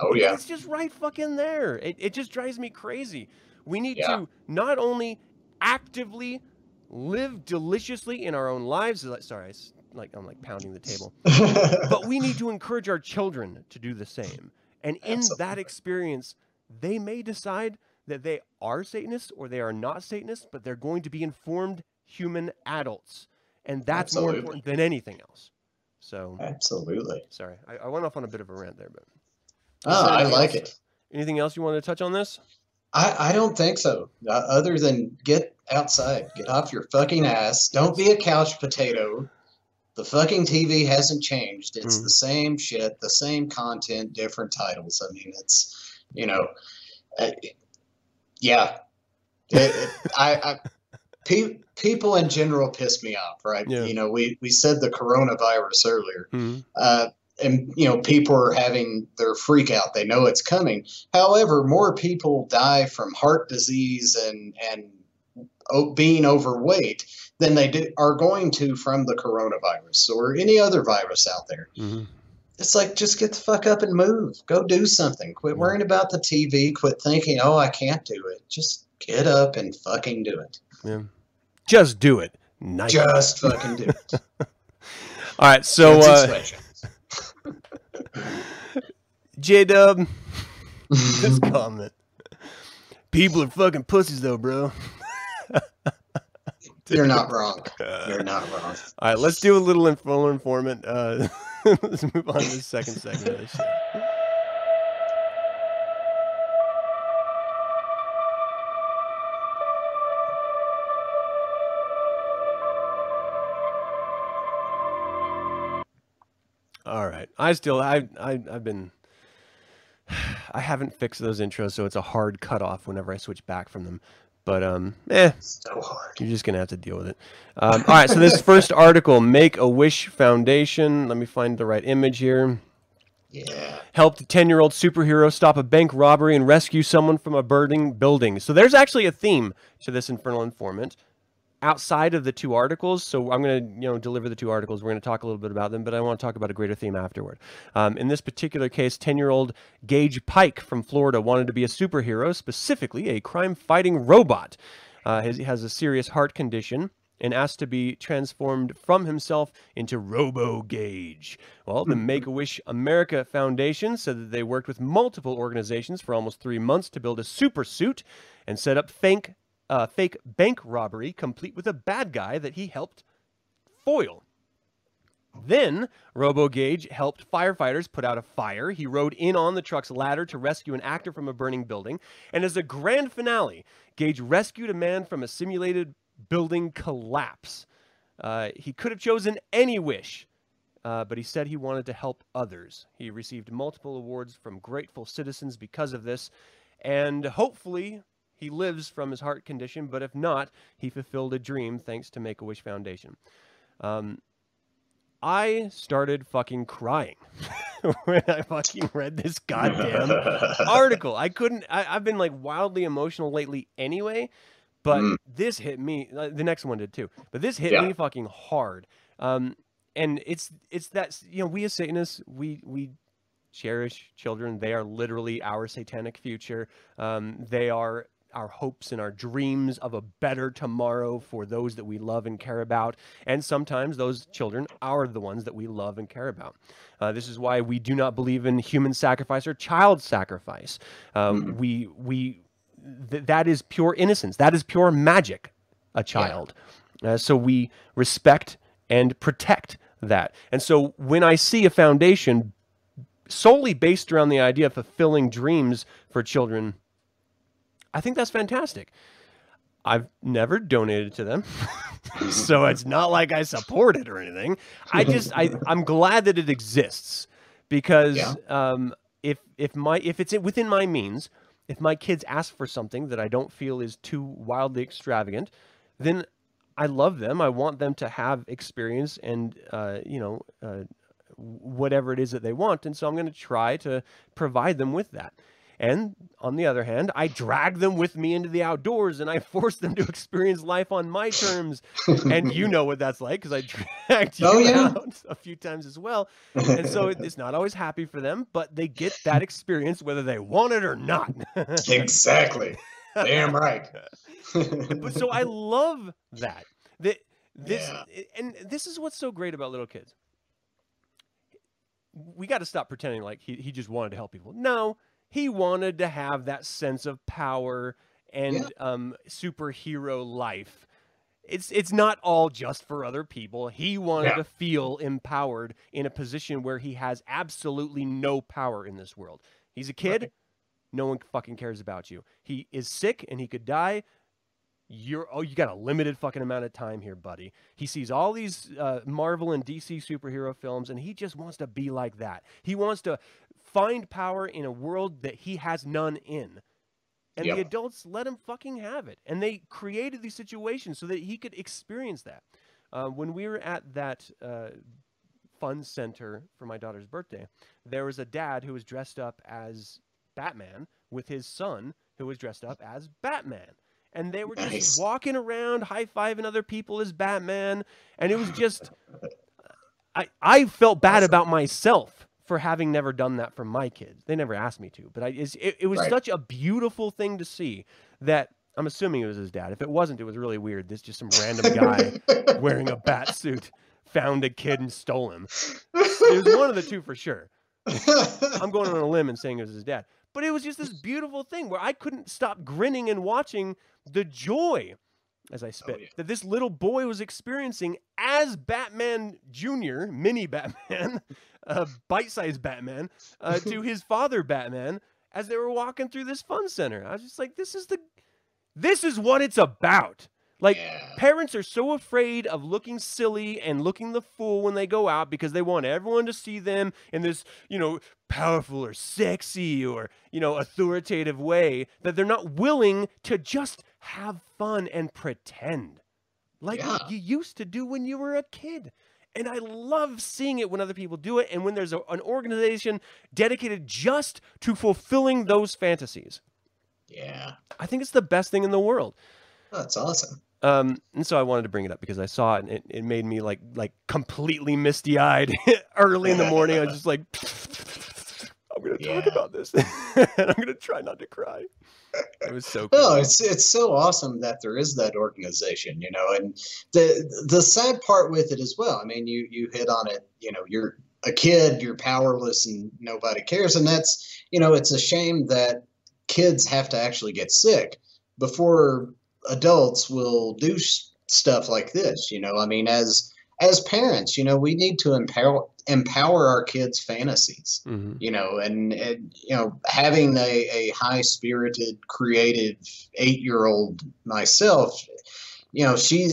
Oh yeah. It's just right fucking there. It, it just drives me crazy. We need Yeah. to not only actively live deliciously in our own lives. Sorry, it's like I'm like pounding the table. [laughs] but we need to encourage our children to do the same. And in that experience, they may decide that they are Satanists or they are not Satanists, but they're going to be informed human adults. And that's more important than anything else. So, Absolutely. sorry, I, I went off on a bit of a rant there, but Oh, I like else? it. anything else you want to touch on this? I, I don't think so. Uh, other than get outside, get off your fucking ass. Don't be a couch potato. The fucking TV hasn't changed. It's Mhm. the same shit, the same content, different titles. I mean, it's you know, uh, yeah. It- it- I, I pe- people in general piss me off, right? Yeah. You know, we we said the coronavirus earlier Mm-hmm. uh, and you know people are having their freak out they know it's coming however more people die from heart disease and and being overweight than they do, are going to from the coronavirus or any other virus out there Mm-hmm. it's like just get the fuck up and move go do something quit worrying about the tv quit thinking oh i can't do it just get up and fucking do it Yeah. Just do it. Nice. just fucking do it [laughs] All right. So, uh. J Dub, this [laughs] comment. People are fucking pussies, though, bro. you're not wrong you're not wrong All right, let's do a little Infernal Informant. Uh, [laughs] let's move on to the second segment All right, I still I I I've been [sighs] I haven't fixed those intros, so it's a hard cutoff whenever I switch back from them. But um, eh, so hard you're just gonna have to deal with it. Um, all right. So this [laughs] first article, Make a Wish Foundation. Let me find the right image here. yeah Helped a 10 year old superhero stop a bank robbery and rescue someone from a burning building. So there's actually a theme to this Infernal Informant outside of the two articles. So I'm going to, you know, deliver the two articles. We're going to talk a little bit about them, but I want to talk about a greater theme afterward. Um, in this particular case, 10 year old Gaige Pike from Florida wanted to be a superhero, specifically a crime fighting robot. Uh, he has a serious heart condition and asked to be transformed from himself into Robo Gaige. Well, the Make a Wish America Foundation said that they worked with multiple organizations for almost three months to build a super suit and set up fake, uh, fake bank robbery, complete with a bad guy that he helped foil. Then, Robo Gaige helped firefighters put out a fire. He rode in on the truck's ladder to rescue an actor from a burning building. And as a grand finale, Gaige rescued a man from a simulated building collapse. Uh, he could have chosen any wish, uh, but he said he wanted to help others. He received multiple awards from grateful citizens because of this, and hopefully he lives from his heart condition, but if not, he fulfilled a dream thanks to Make a Wish Foundation. Um, I started fucking crying [laughs] when I fucking read this goddamn [laughs] article. I couldn't. I, have been like wildly emotional lately anyway, but mm. this hit me. Uh, the next one did too, but this hit yeah. me fucking hard. Um, and it's it's that you know we as Satanists we we cherish children. They are literally our satanic future. Um, they are our hopes and our dreams of a better tomorrow for those that we love and care about. And sometimes those children are the ones that we love and care about. Uh, this is why we do not believe in human sacrifice or child sacrifice. Um, mm-hmm. We we th- that is pure innocence. That is pure magic. A child. Yeah. Uh, so we respect and protect that. And so when I see a foundation solely based around the idea of fulfilling dreams for children I think that's fantastic. I've never donated to them. [laughs] so it's not like I support it or anything. I just I I'm glad that it exists because yeah. um if if my if it's within my means, if my kids ask for something that I don't feel is too wildly extravagant, then I love them. I want them to have experience and uh, you know uh, whatever it is that they want, and so I'm going to try to provide them with that. And on the other hand, I drag them with me into the outdoors and I [laughs] force them to experience life on my terms. and you know what that's like because I [laughs] dragged oh, you oh, yeah. out a few times as well. And so [laughs] it's not always happy for them, but they get that experience whether they want it or not. exactly. Damn right. but so I love that. That this yeah. and this is what's so great about little kids. We got to stop pretending like he, he just wanted to help people. No, he wanted to have that sense of power and yeah. um, superhero life. It's it's not all just for other people. He wanted yeah. to feel empowered in a position where he has absolutely no power in this world. He's a kid. Right. No one fucking cares about you. He is sick and he could die. You're oh, you got a limited fucking amount of time here, buddy. He sees all these uh, Marvel and DC superhero films, and he just wants to be like that. He wants to find power in a world that he has none in. And yep. the adults let him fucking have it. And they created these situations so that he could experience that. Uh, when we were at that uh, fun center for my daughter's birthday, there was a dad who was dressed up as Batman with his son who was dressed up as Batman. And they were just nice. walking around, high fiving other people as Batman. And it was just, I, I felt bad awesome. about myself for having never done that for my kids. They never asked me to, but I, it, it was right. such a beautiful thing to see that I'm assuming it was his dad. If it wasn't, it was really weird. This just some random guy [laughs] wearing a bat suit found a kid and stole him. It was one of the two for sure. I'm going on a limb and saying it was his dad. But it was just this beautiful thing where I couldn't stop grinning and watching the joy as I oh, spit, oh, yeah. that this little boy was experiencing as Batman Jr., mini Batman, uh, bite sized Batman, uh, to [laughs] his father Batman as they were walking through this fun center. I was just like, this is the, this is what it's about. Like yeah. parents are so afraid of looking silly and looking the fool when they go out because they want everyone to see them in this, you know, powerful or sexy or, you know, authoritative way that they're not willing to just have fun and pretend like yeah. you used to do when you were a kid. And I love seeing it when other people do it and when there's a, an organization dedicated just to fulfilling those fantasies. Yeah. I think it's the best thing in the world. Oh, that's awesome. Um, and so I wanted to bring it up because I saw it and it, it made me like like completely misty eyed [laughs] early in the morning. I was just like, [laughs] I'm gonna talk yeah. about this, [laughs] and I'm gonna try not to cry. it was so cool. No, it's it's so awesome that there is that organization, you know, and the the sad part with it as well. I mean, you you hit on it. You know, you're a kid, you're powerless, and nobody cares, and that's you know, it's a shame that kids have to actually get sick before adults will do stuff like this. You know, I mean, as as parents, you know, we need to empower empower our kids' fantasies. Mhm. You know, and, and you know, having a, a high spirited, creative eight year old myself, you know, she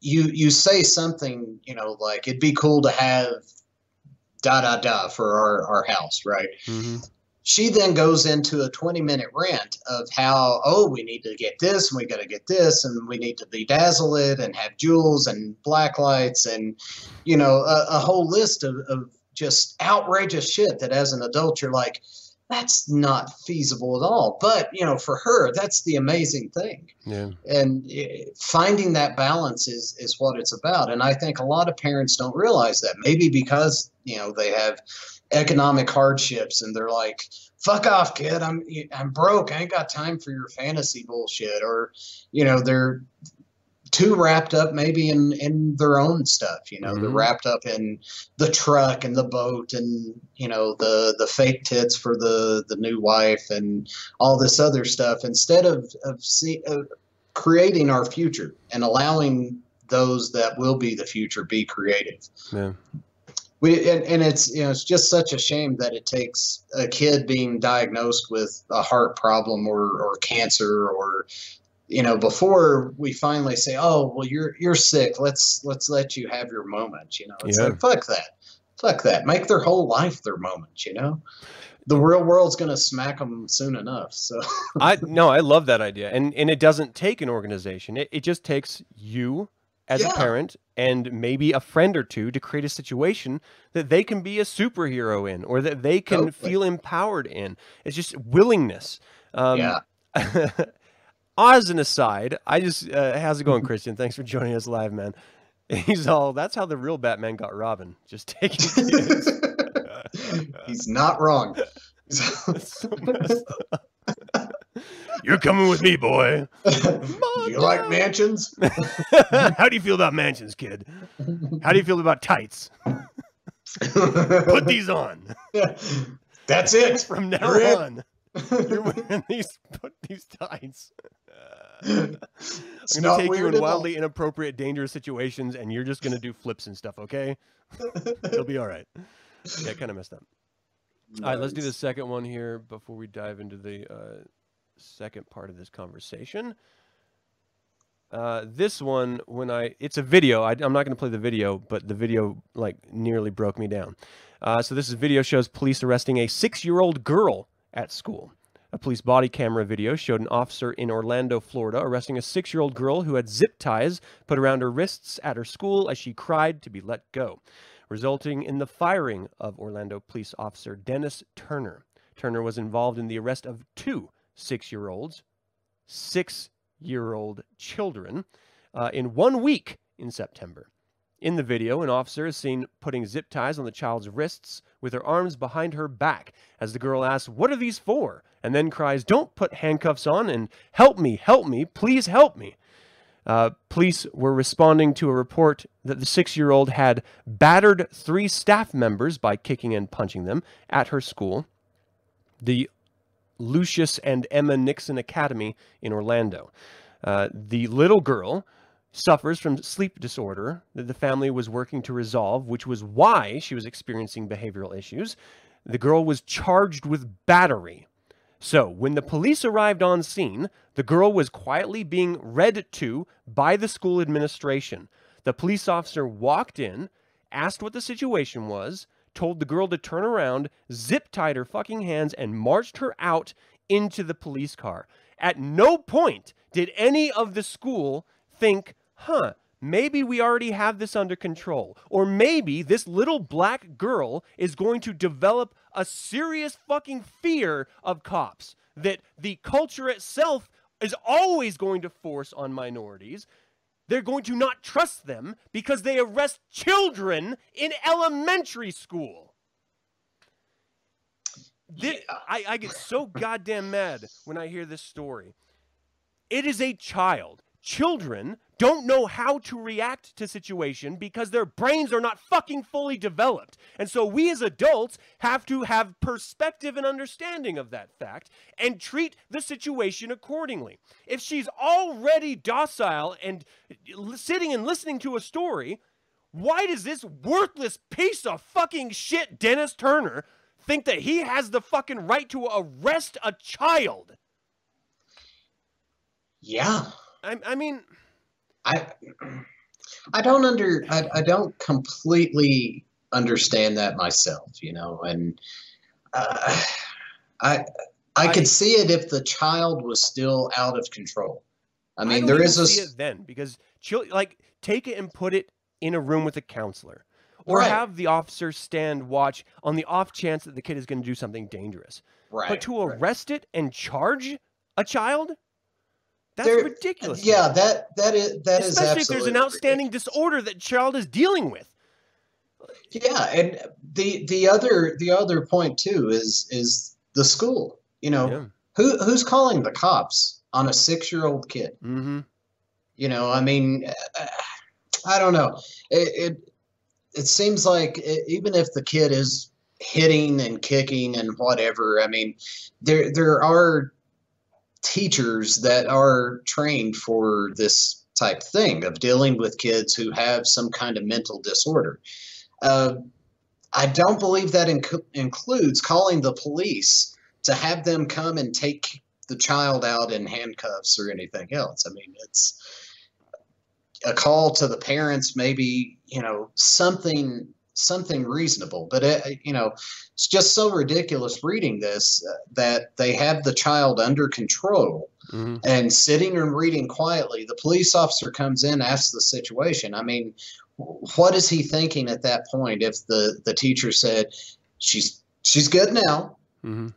you you say something, you know, like it'd be cool to have da da da for our, our house, right? Mhm. She then goes into a 20 minute rant of how oh we need to get this and we got to get this and we need to bedazzle it and have jewels and black lights and you know a, a whole list of, of just outrageous shit that as an adult you're like that's not feasible at all. But you know for her that's the amazing thing. Yeah. and eh, finding that balance is is what it's about. And i think a lot of parents don't realize that. Maybe because you know they have economic hardships and they're like fuck off kid. I'm i'm broke. I ain't got time for your fantasy bullshit. Or you know they're too wrapped up maybe in in their own stuff you know. They're Mhm. wrapped up in the truck and the boat and you know the the fake tits for the the new wife and all this other stuff instead of of, see, of creating our future and allowing those that will be the future be creative. Yeah. We and, and it's you know it's just such a shame that it takes a kid being diagnosed with a heart problem or or cancer or you know before we finally say oh well you're you're sick. Let's let's let you have your moment you know. It's Yeah. like fuck that. Fuck that. Make their whole life their moment you know? The real world's gonna smack them soon enough so. I no, I love that idea, and and it doesn't take an organization. It it just takes you as a parent and maybe a friend or two to create a situation that they can be a superhero in, or that they can Totally. feel empowered in. It's just willingness. Um, yeah [laughs] As an aside, I just uh, how's it going, [laughs] Christian? Thanks for joining us live, man. He's all that's how the real Batman got Robin, just [laughs] taking he's not wrong so. You're coming with me, boy. Do [laughs] you like mansions [laughs] How do you feel about mansions, kid? How do you feel about tights? [laughs] Put these on That's it. from now You're on. You're wearing these. Put these tights. I'm gonna take you in at all. wildly inappropriate, dangerous situations, and you're just gonna do flips and stuff. Okay? It'll be all right. Yeah, kind of messed up. All right, let's do the second one here before we dive into the uh, second part of this conversation. Uh, this one, when I, it's a video. I, I'm not going to play the video, but the video like nearly broke me down. Uh, so this is video shows police arresting a six-year-old girl at school. A police body camera video showed an officer in Orlando, Florida, arresting a six-year-old girl who had zip ties put around her wrists at her school as she cried to be let go resulting in the firing of Orlando police officer Dennis Turner. Turner was involved in the arrest of two six year olds, six year old children, uh, in one week in September. In the video, an officer is seen putting zip ties on the child's wrists with her arms behind her back as the girl asks, What are these for? and then cries, Don't put handcuffs on and help me, help me, please help me. Uh, police were responding to a report that the six year old had battered three staff members by kicking and punching them at her school, the Lucious and Emma Nixon Academy in Orlando. Uh, the little girl suffers from sleep disorder that the family was working to resolve, which was why she was experiencing behavioral issues. The girl was charged with battery. So, when the police arrived on scene, the girl was quietly being read to by the school administration. The police officer walked in, asked what the situation was, told the girl to turn around, zip tied her fucking hands, and marched her out into the police car. At no point did any of the school think, huh, maybe we already have this under control. Or maybe this little black girl is going to develop a serious fucking fear of cops. That the culture itself is always going to force on minorities. They're going to not trust them because they arrest children in elementary school. Thi- Yeah. I, I get so goddamn mad when I hear this story. It is a child. Children don't know how to react to situation because their brains are not fucking fully developed. And so we as adults have to have perspective and understanding of that fact and treat the situation accordingly. If she's already docile and sitting and listening to a story, why does this worthless piece of fucking shit Dennis Turner think that he has the fucking right to arrest a child? Yeah. I, I mean, I I don't under I, I don't completely understand that myself, you know, and uh, I I I- could see it if the child was still out of control. I mean, don't there is a see it then because like take it and put it in a room with a counselor, or Right. have the officer stand watch on the off chance that the kid is going to do something dangerous. right, but to right. arrest it and charge a child, that's There- ridiculous. Yeah, that that is that is especially if there's an outstanding disorder that child is dealing with. Yeah, and the the other the other point too is is the school. You know, Yeah. who who's calling the cops on a six year old kid? Mm-hmm. You know, I mean, uh, I don't know. It it, it seems like e- even if the kid is hitting and kicking and whatever, I mean, there there are teachers that are trained for this type thing of dealing with kids who have some kind of mental disorder. Uh, I don't believe that inc- includes calling the police to have them come and take the child out in handcuffs or anything else. I mean, it's a call to the parents, maybe you know something something reasonable. But it, you know, it's just so ridiculous reading this uh, that they have the child under control Mm-hmm. and sitting and reading quietly. The police officer comes in, asks the situation. I mean, what is he thinking at that point? If the the teacher said she's she's good now, Mm-hmm.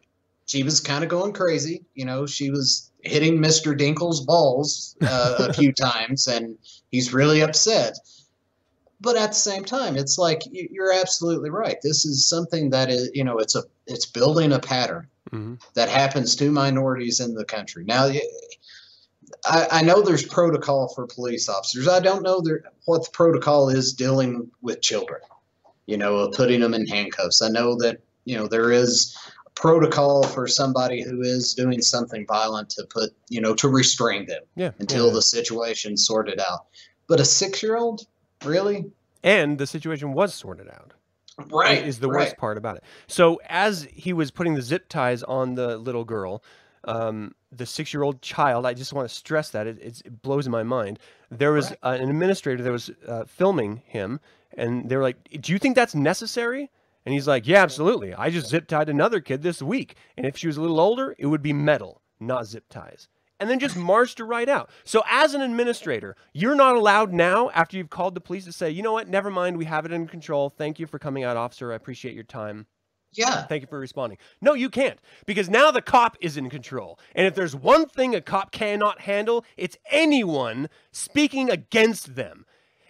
she was kind of going crazy. You know, she was hitting Mr. Dinkle's balls uh, a few [laughs] times, and he's really upset. But at the same time, it's like you're absolutely right. This is something that is, you know, it's a it's building a pattern Mm-hmm. that happens to minorities in the country. Now, I, I, know there's protocol for police officers. I don't know there, what the protocol is dealing with children, you know, putting them in handcuffs. I know that, you know, there is protocol for somebody who is doing something violent to put, you know, to restrain them Yeah. until yeah. the situation's sorted out. But a six year old, really? and the situation was sorted out. Right. is the right. worst part about it. So as he was putting the zip ties on the little girl, um, the six-year-old child, I just want to stress that it, it's, it blows my mind. There was Right. uh, an administrator that was uh, filming him, and they were like, "Do you think that's necessary?" And he's like, "Yeah, absolutely. I just zip tied another kid this week, and if she was a little older, it would be metal, not zip ties." And then just marched her right out. So, as an administrator, you're not allowed now, after you've called the police, to say, you know what, never mind, we have it in control. Thank you for coming out, officer. I appreciate your time. Yeah. Thank you for responding. No, you can't, because now the cop is in control. And if there's one thing a cop cannot handle, it's anyone speaking against them.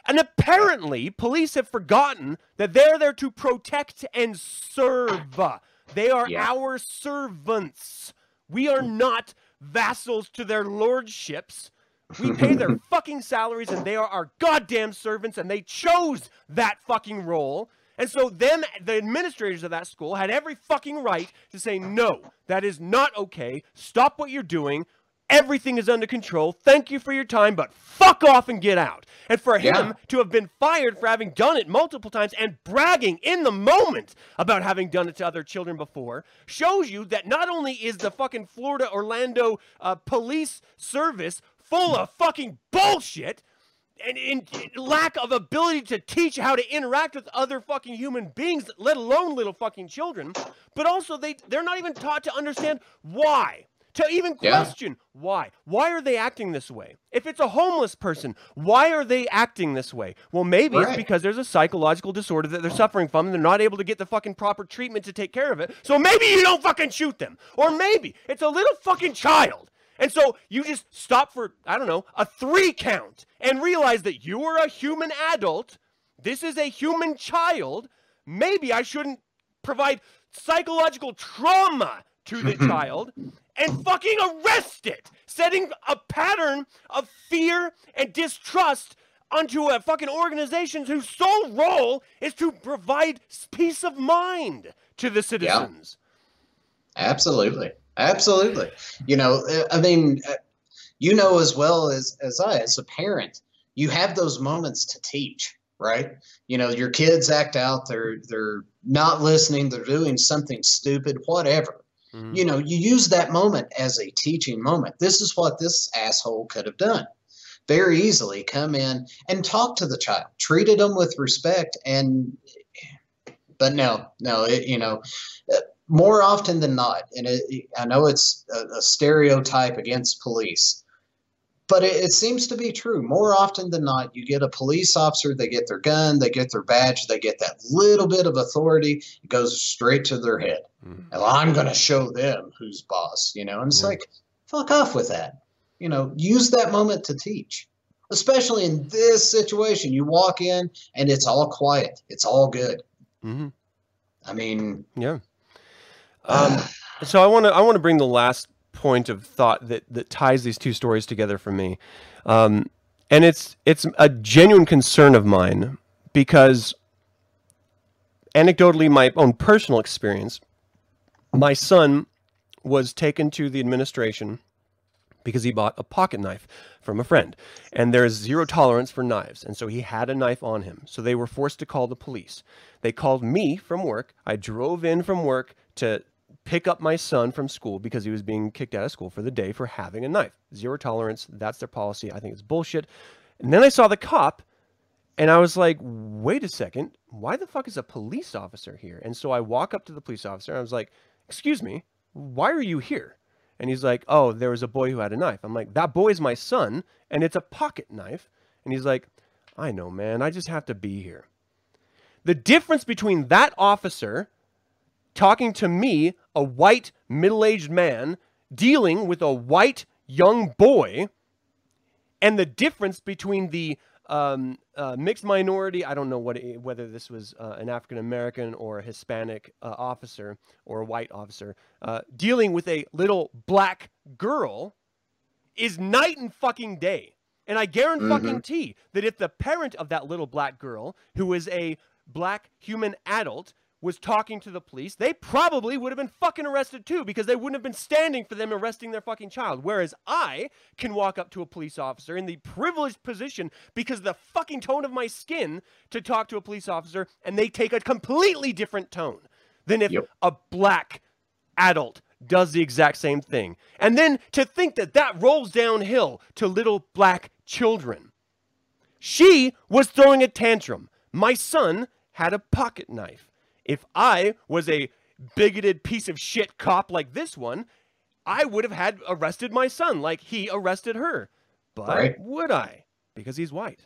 And apparently, police have forgotten that they're there to protect and serve. They are Yeah. our servants. We are not vassals to their lordships. We [laughs] pay their fucking salaries and they are our goddamn servants and they chose that fucking role. And so them the administrators of that school had every fucking right to say no, that is not okay. Stop what you're doing. Everything is under control. Thank you for your time, but fuck off and get out. And for him Yeah. to have been fired for having done it multiple times and bragging in the moment about having done it to other children before shows you that not only is the fucking Florida Orlando uh, police service full of fucking bullshit and in, in lack of ability to teach how to interact with other fucking human beings, let alone little fucking children, but also they they're not even taught to understand why. To even Yeah. question why. Why are they acting this way? If it's a homeless person, why are they acting this way? Well, maybe it's because there's a psychological disorder that they're suffering from and they're not able to get the fucking proper treatment to take care of it. So maybe you don't fucking shoot them. Or maybe it's a little fucking child. And so you just stop for, I don't know, a three count and realize that you are a human adult. This is a human child. Maybe I shouldn't provide psychological trauma to the [laughs] child and fucking arrest it, setting a pattern of fear and distrust onto a fucking organization whose sole role is to provide peace of mind to the citizens. Absolutely. Absolutely. You know, uh, I mean, uh, you know as well as as I as a parent, you have those moments to teach, right? You know, your kids act out, they're they're not listening, they're doing something stupid, whatever. Mhm. You know, you use that moment as a teaching moment. This is what this asshole could have done. Very easily come in and talk to the child, treated them with respect, and but no, no, it, you know, more often than not, and it, I know it's a, a stereotype against police, but it, it seems to be true. More often than not, you get a police officer, they get their gun, they get their badge, they get that little bit of authority, it goes straight to their head. Mhm. And I'm going to show them who's boss, you know, and it's Yeah. like, fuck off with that. You know, use that moment to teach. Especially in this situation, you walk in and it's all quiet, it's all good. Mhm. I mean, Yeah. Um, so I want to I want to bring the last point of thought that that ties these two stories together for me, um, and it's it's a genuine concern of mine because anecdotally, my own personal experience, my son was taken to the administration because he bought a pocket knife from a friend. And there is zero tolerance for knives. And so he had a knife on him. So they were forced to call the police. They called me from work. I drove in from work to pick up my son from school because he was being kicked out of school for the day for having a knife. Zero tolerance. That's their policy. I think it's bullshit. And then I saw the cop and I was like, wait a second. Why the fuck is a police officer here? And so I walk up to the police officer and I was like, excuse me, why are you here? And he's like, oh, there was a boy who had a knife. I'm like, that boy's my son, and it's a pocket knife. And he's like, I know, man. I just have to be here. The difference between that officer talking to me, a white middle aged man, dealing with a white young boy, and the difference between the um, uh, mixed minority, I don't know what it, whether this was uh, an African American or a Hispanic uh, officer or a white officer, uh, dealing with a little black girl is night and fucking day. And I guarantee fucking tea that if the parent of that little black girl, who is a black human adult, was talking to the police, they probably would have been fucking arrested too because they wouldn't have been standing for them arresting their fucking child. Whereas I can walk up to a police officer in the privileged position because of the fucking tone of my skin to talk to a police officer and they take a completely different tone than if Yep. a black adult does the exact same thing. And then to think that that rolls downhill to little black children. She was throwing a tantrum. My son had a pocket knife. If I was a bigoted piece of shit cop like this one, I would have had arrested my son like he arrested her. But Right. would I? Because he's white.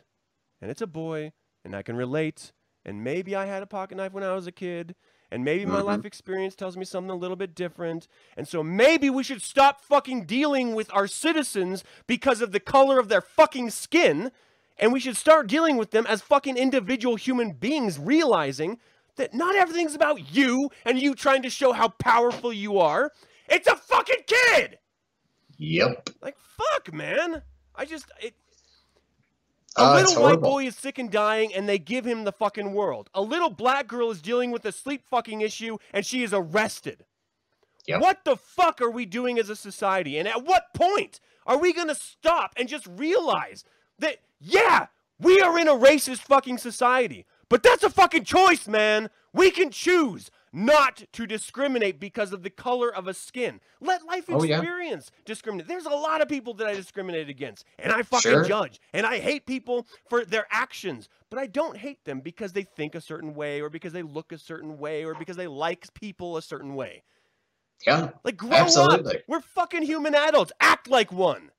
And it's a boy, and I can relate. And maybe I had a pocket knife when I was a kid. And maybe my Mhm. life experience tells me something a little bit different. And so maybe we should stop fucking dealing with our citizens because of the color of their fucking skin. And we should start dealing with them as fucking individual human beings, realizing that not everything's about you and you trying to show how powerful you are. It's a fucking kid! Yep. Like, fuck, man. I just. It, a Uh, little white boy is sick and dying, and they give him the fucking world. A little black girl is dealing with a sleep fucking issue, and she is arrested. Yep. What the fuck are we doing as a society? And at what point are we gonna stop and just realize that, yeah, we are in a racist fucking society, but that's a fucking choice, man. We can choose not to discriminate because of the color of a skin. Let life Oh, yeah. experience discriminate. There's a lot of people that I discriminate against, and I fucking Sure. judge, and I hate people for their actions, but I don't hate them because they think a certain way, or because they look a certain way, or because they like people a certain way. Yeah. Like, grow Absolutely. up. We're fucking human adults. Act like one.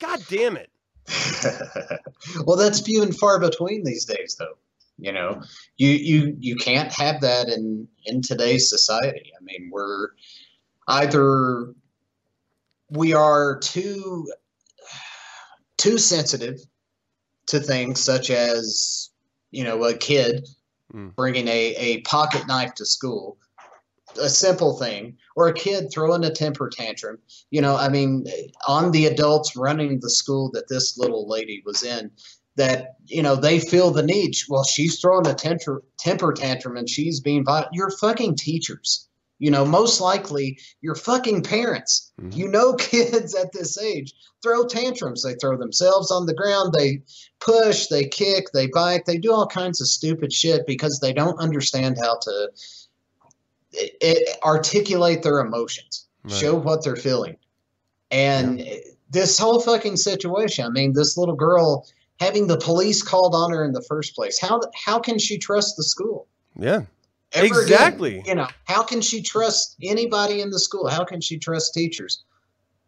God damn it. [laughs] well, that's few and far between these days, though. You know, you you you can't have that in in today's society. I mean, we're either we are too too sensitive to things such as you know a kid Mm. bringing a, a pocket knife to school a simple thing or a kid throwing a temper tantrum you know i mean on the adults running the school that this little lady was in that you know they feel the need. Well she's throwing a temper temper tantrum and she's being violent you're fucking teachers. You know most likely your fucking parents. Mhm. you know [laughs] kids at this age throw tantrums. They throw themselves on the ground. They push they kick they bite. They do all kinds of stupid shit because they don't understand how to i i articulate their emotions Right. show what they're feeling. And this whole fucking situation i mean this little girl having the police called on her in the first place how how can she trust the school Yeah. Ever again, Exactly. you know, how can she trust anybody in the school? How can she trust teachers?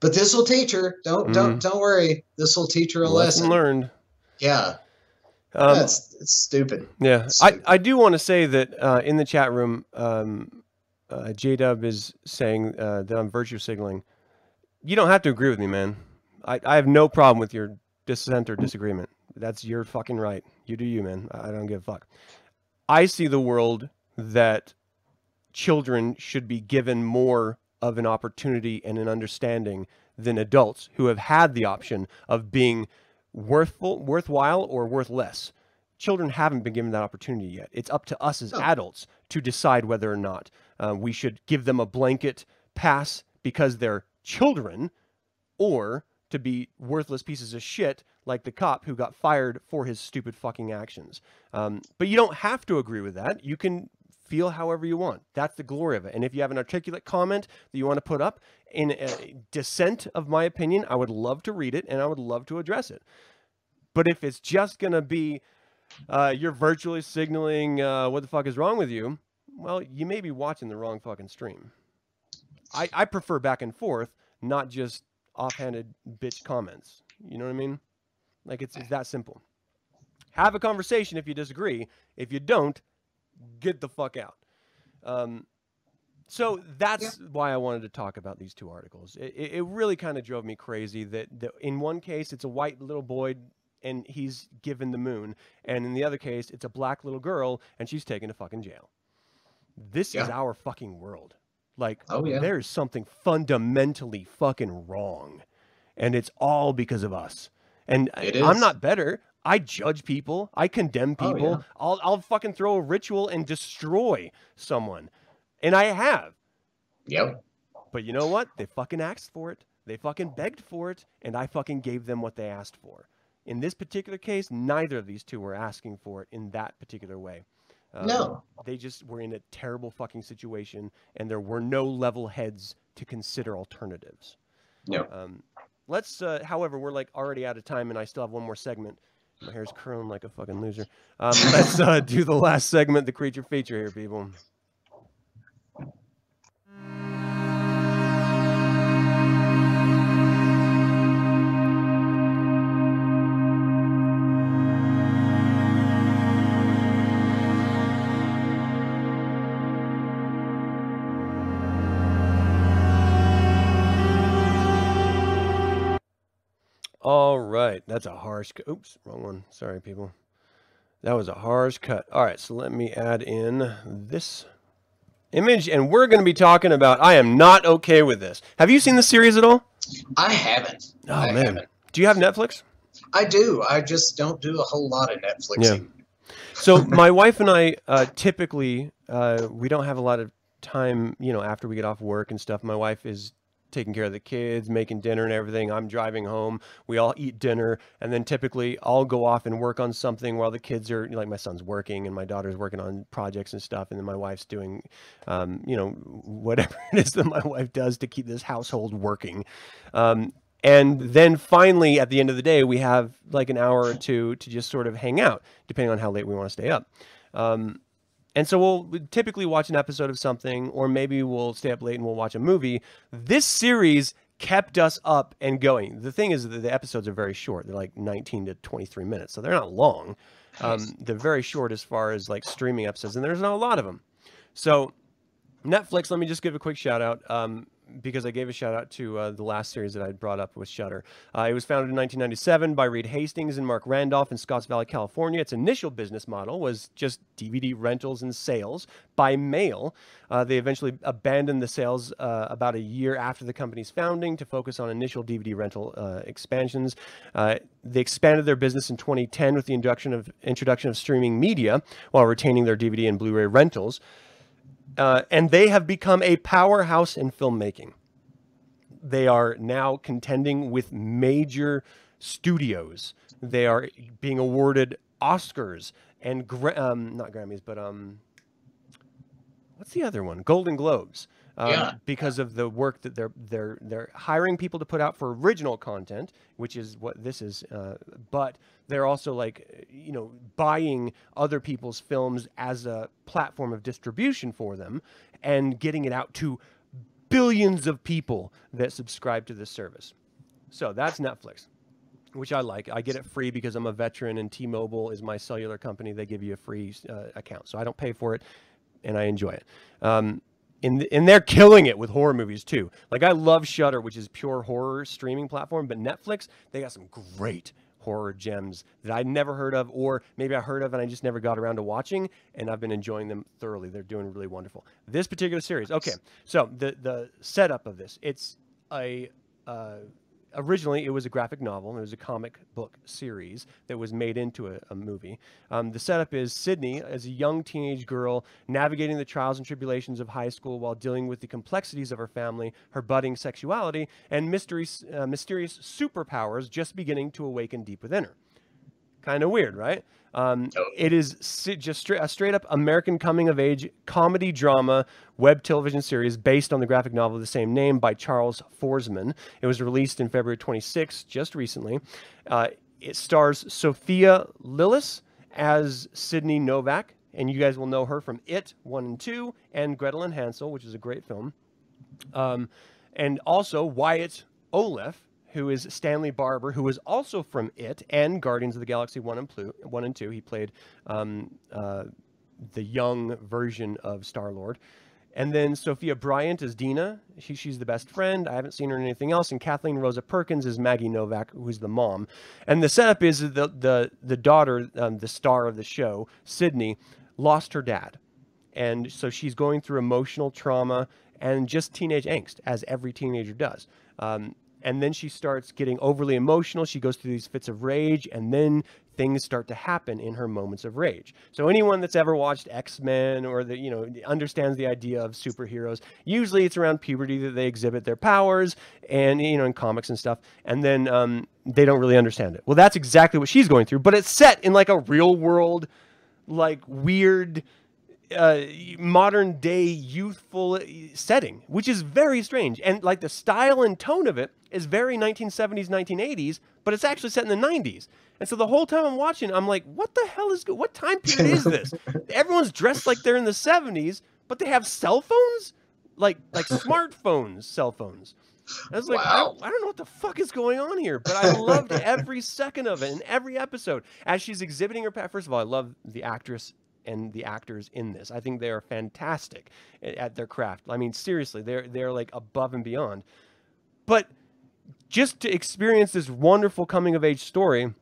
But this will teach her. Don't don't don't worry. This will teach her a Mm-hmm. Lesson lesson. learned. Yeah, Um, that's it's stupid. Yeah, It's I, stupid. I do want to say that uh, in the chat room, um, uh, J Dub is saying uh, that I'm virtue signaling. You don't have to agree with me, man. I, I have no problem with your dissent or disagreement. That's your fucking right. You do you, man. I don't give a fuck. I see the world that children should be given more of an opportunity and an understanding than adults who have had the option of being worthful, worthwhile, or worth less children haven't been given that opportunity yet. It's up to us as adults to decide whether or not uh, we should give them a blanket pass because they're children or to be worthless pieces of shit like the cop who got fired for his stupid fucking actions. Um, but you don't have to agree with that. You can feel however you want. That's the glory of it. And if you have an articulate comment that you want to put up in dissent of my opinion, I would love to read it and I would love to address it. But if it's just going to be uh, you're virtually signaling uh, what the fuck is wrong with you, well, you may be watching the wrong fucking stream. I, I prefer back and forth, not just offhanded bitch comments. You know what I mean? Like it's, it's that simple. Have a conversation if you disagree. If you don't, get the fuck out. Um, so that's why I wanted to talk about these two articles. It, it, really kind of drove me crazy that, that in one case it's a white little boy and he's given the moon, and in the other case it's a black little girl and she's taken to fucking jail. This is our fucking world. Like Oh, yeah. there's something fundamentally fucking wrong, and it's all because of us. And I'm not better. I judge people. I condemn Oh, people. yeah. I'll I'll fucking throw a ritual and destroy someone, and I have. Yep. But you know what? They fucking asked for it. They fucking begged for it, and I fucking gave them what they asked for. In this particular case, neither of these two were asking for it in that particular way. Um, No. They just were in a terrible fucking situation, and there were no level heads to consider alternatives. No. Um, let's, uh, however, we're like already out of time, and I still have one more segment. My hair's curling like a fucking loser. Um, let's uh, do the last segment, the creature feature here, people. Right, that's a harsh. Oops, wrong one. Sorry, people. That was a harsh cut. All right, so let me add in this image, and we're going to be talking about. I am not okay with this. Have you seen the series at all? I haven't. Oh I man, haven't. do you have Netflix? I do. I just don't do a whole lot of Netflixing. So my wife and I uh, typically uh, we don't have a lot of time, you know, after we get off work and stuff. My wife is taking care of the kids, making dinner and everything. I'm driving home. We all eat dinner, and then typically I'll go off and work on something while the kids are like my son's working and my daughter's working on projects and stuff, and then my wife's doing, um, you know, whatever [laughs] it is that my wife does to keep this household working. Um, and then finally, at the end of the day, we have like an hour or two to just sort of hang out, depending on how late we want to stay up. Um, and so we'll typically watch an episode of something, or maybe we'll stay up late and we'll watch a movie. This series kept us up and going. The thing is that the episodes are very short. They're like 19 to 23 minutes, so they're not long. Um, they're very short as far as like streaming episodes, and there's not a lot of them. So Netflix, let me just give a quick shout out. Um, because I gave a shout out to uh, the last series that I brought up with Shudder. Uh, it was founded in 1997 by Reed Hastings and Marc Randolph in Scotts Valley, California. Its initial business model was just DVD rentals and sales by mail. Uh, they eventually abandoned the sales uh, about a year after the company's founding to focus on initial DVD rental uh, expansions. Uh, they expanded their business in 2010 with the introduction of introduction of streaming media while retaining their DVD and Blu-ray rentals. Uh, and they have become a powerhouse in filmmaking. They are now contending with major studios. They are being awarded Oscars and um, not Grammys, but um, what's the other one? Golden Globes. Um, Yeah. Because of the work that they're they're they're hiring people to put out for original content, which is what this is. Uh, but they're also like you know buying other people's films as a platform of distribution for them, and getting it out to billions of people that subscribe to this service. So that's Netflix which I like. I get it free because I'm a veteran, and T-Mobile is my cellular company. They give you a free uh, account, so I don't pay for it, and I enjoy it. Um, and, and they're killing it with horror movies too. Like I love Shudder, which is pure horror streaming platform, but Netflix they got some great horror gems that I'd never heard of, or maybe I heard of and I just never got around to watching, and I've been enjoying them thoroughly. They're doing really wonderful. This particular series, okay. So the the setup of this, it's a uh, originally it was a graphic novel. It was a comic book series that was made into a, a movie. Um, the setup is Sydney as a young teenage girl navigating the trials and tribulations of high school while dealing with the complexities of her family, her budding sexuality, and mysteries, uh, mysterious superpowers just beginning to awaken deep within her. Kind of weird, right? Um, it is just straight, a straight up American coming of age comedy drama web television series based on the graphic novel of the same name by Charles Forsman. It was released in February 26, just recently. Uh, it stars Sophia Lillis as Sydney Novak, and you guys will know her from It 1 and 2 and Gretel and Hansel, which is a great film. Um, and also Wyatt Oleff, who is Stanley Barber, who is also from It and Guardians of the Galaxy 1 and, Plu- 1 and 2. He played um, uh, the young version of Star Lord. And then Sofia Bryant is Dina. She, she's the best friend. I haven't seen her in anything else. And Kathleen Rose Perkins is Maggie Novak, who's the mom. And the setup is the the the daughter, um, the star of the show, Sydney, lost her dad, and so she's going through emotional trauma and just teenage angst, as every teenager does. Um, and then she starts getting overly emotional. She goes through these fits of rage, and then things start to happen in her moments of rage. So anyone that's ever watched X-Men or that you know understands the idea of superheroes, usually it's around puberty that they exhibit their powers, and you know in comics and stuff, and then um, they don't really understand it. Well, that's exactly what she's going through, but it's set in like a real world, like weird uh, modern day youthful setting, which is very strange. And like the style and tone of it is very 1970s, 1980s, but it's actually set in the 90s. And so the whole time I'm watching, I'm like, what the hell is, what time period is this? [laughs] Everyone's dressed like they're in the 70s, but they have cell phones? Like, like [laughs] smartphones, cell phones. I was like, I, Wow. don't, I don't know what the fuck is going on here, but I loved every second of it in every episode. As she's exhibiting her pa First of all, I love the actress and the actors in this. I think they are fantastic at their craft. I mean, seriously, they're they're like above and beyond. But just to experience this wonderful coming of age story,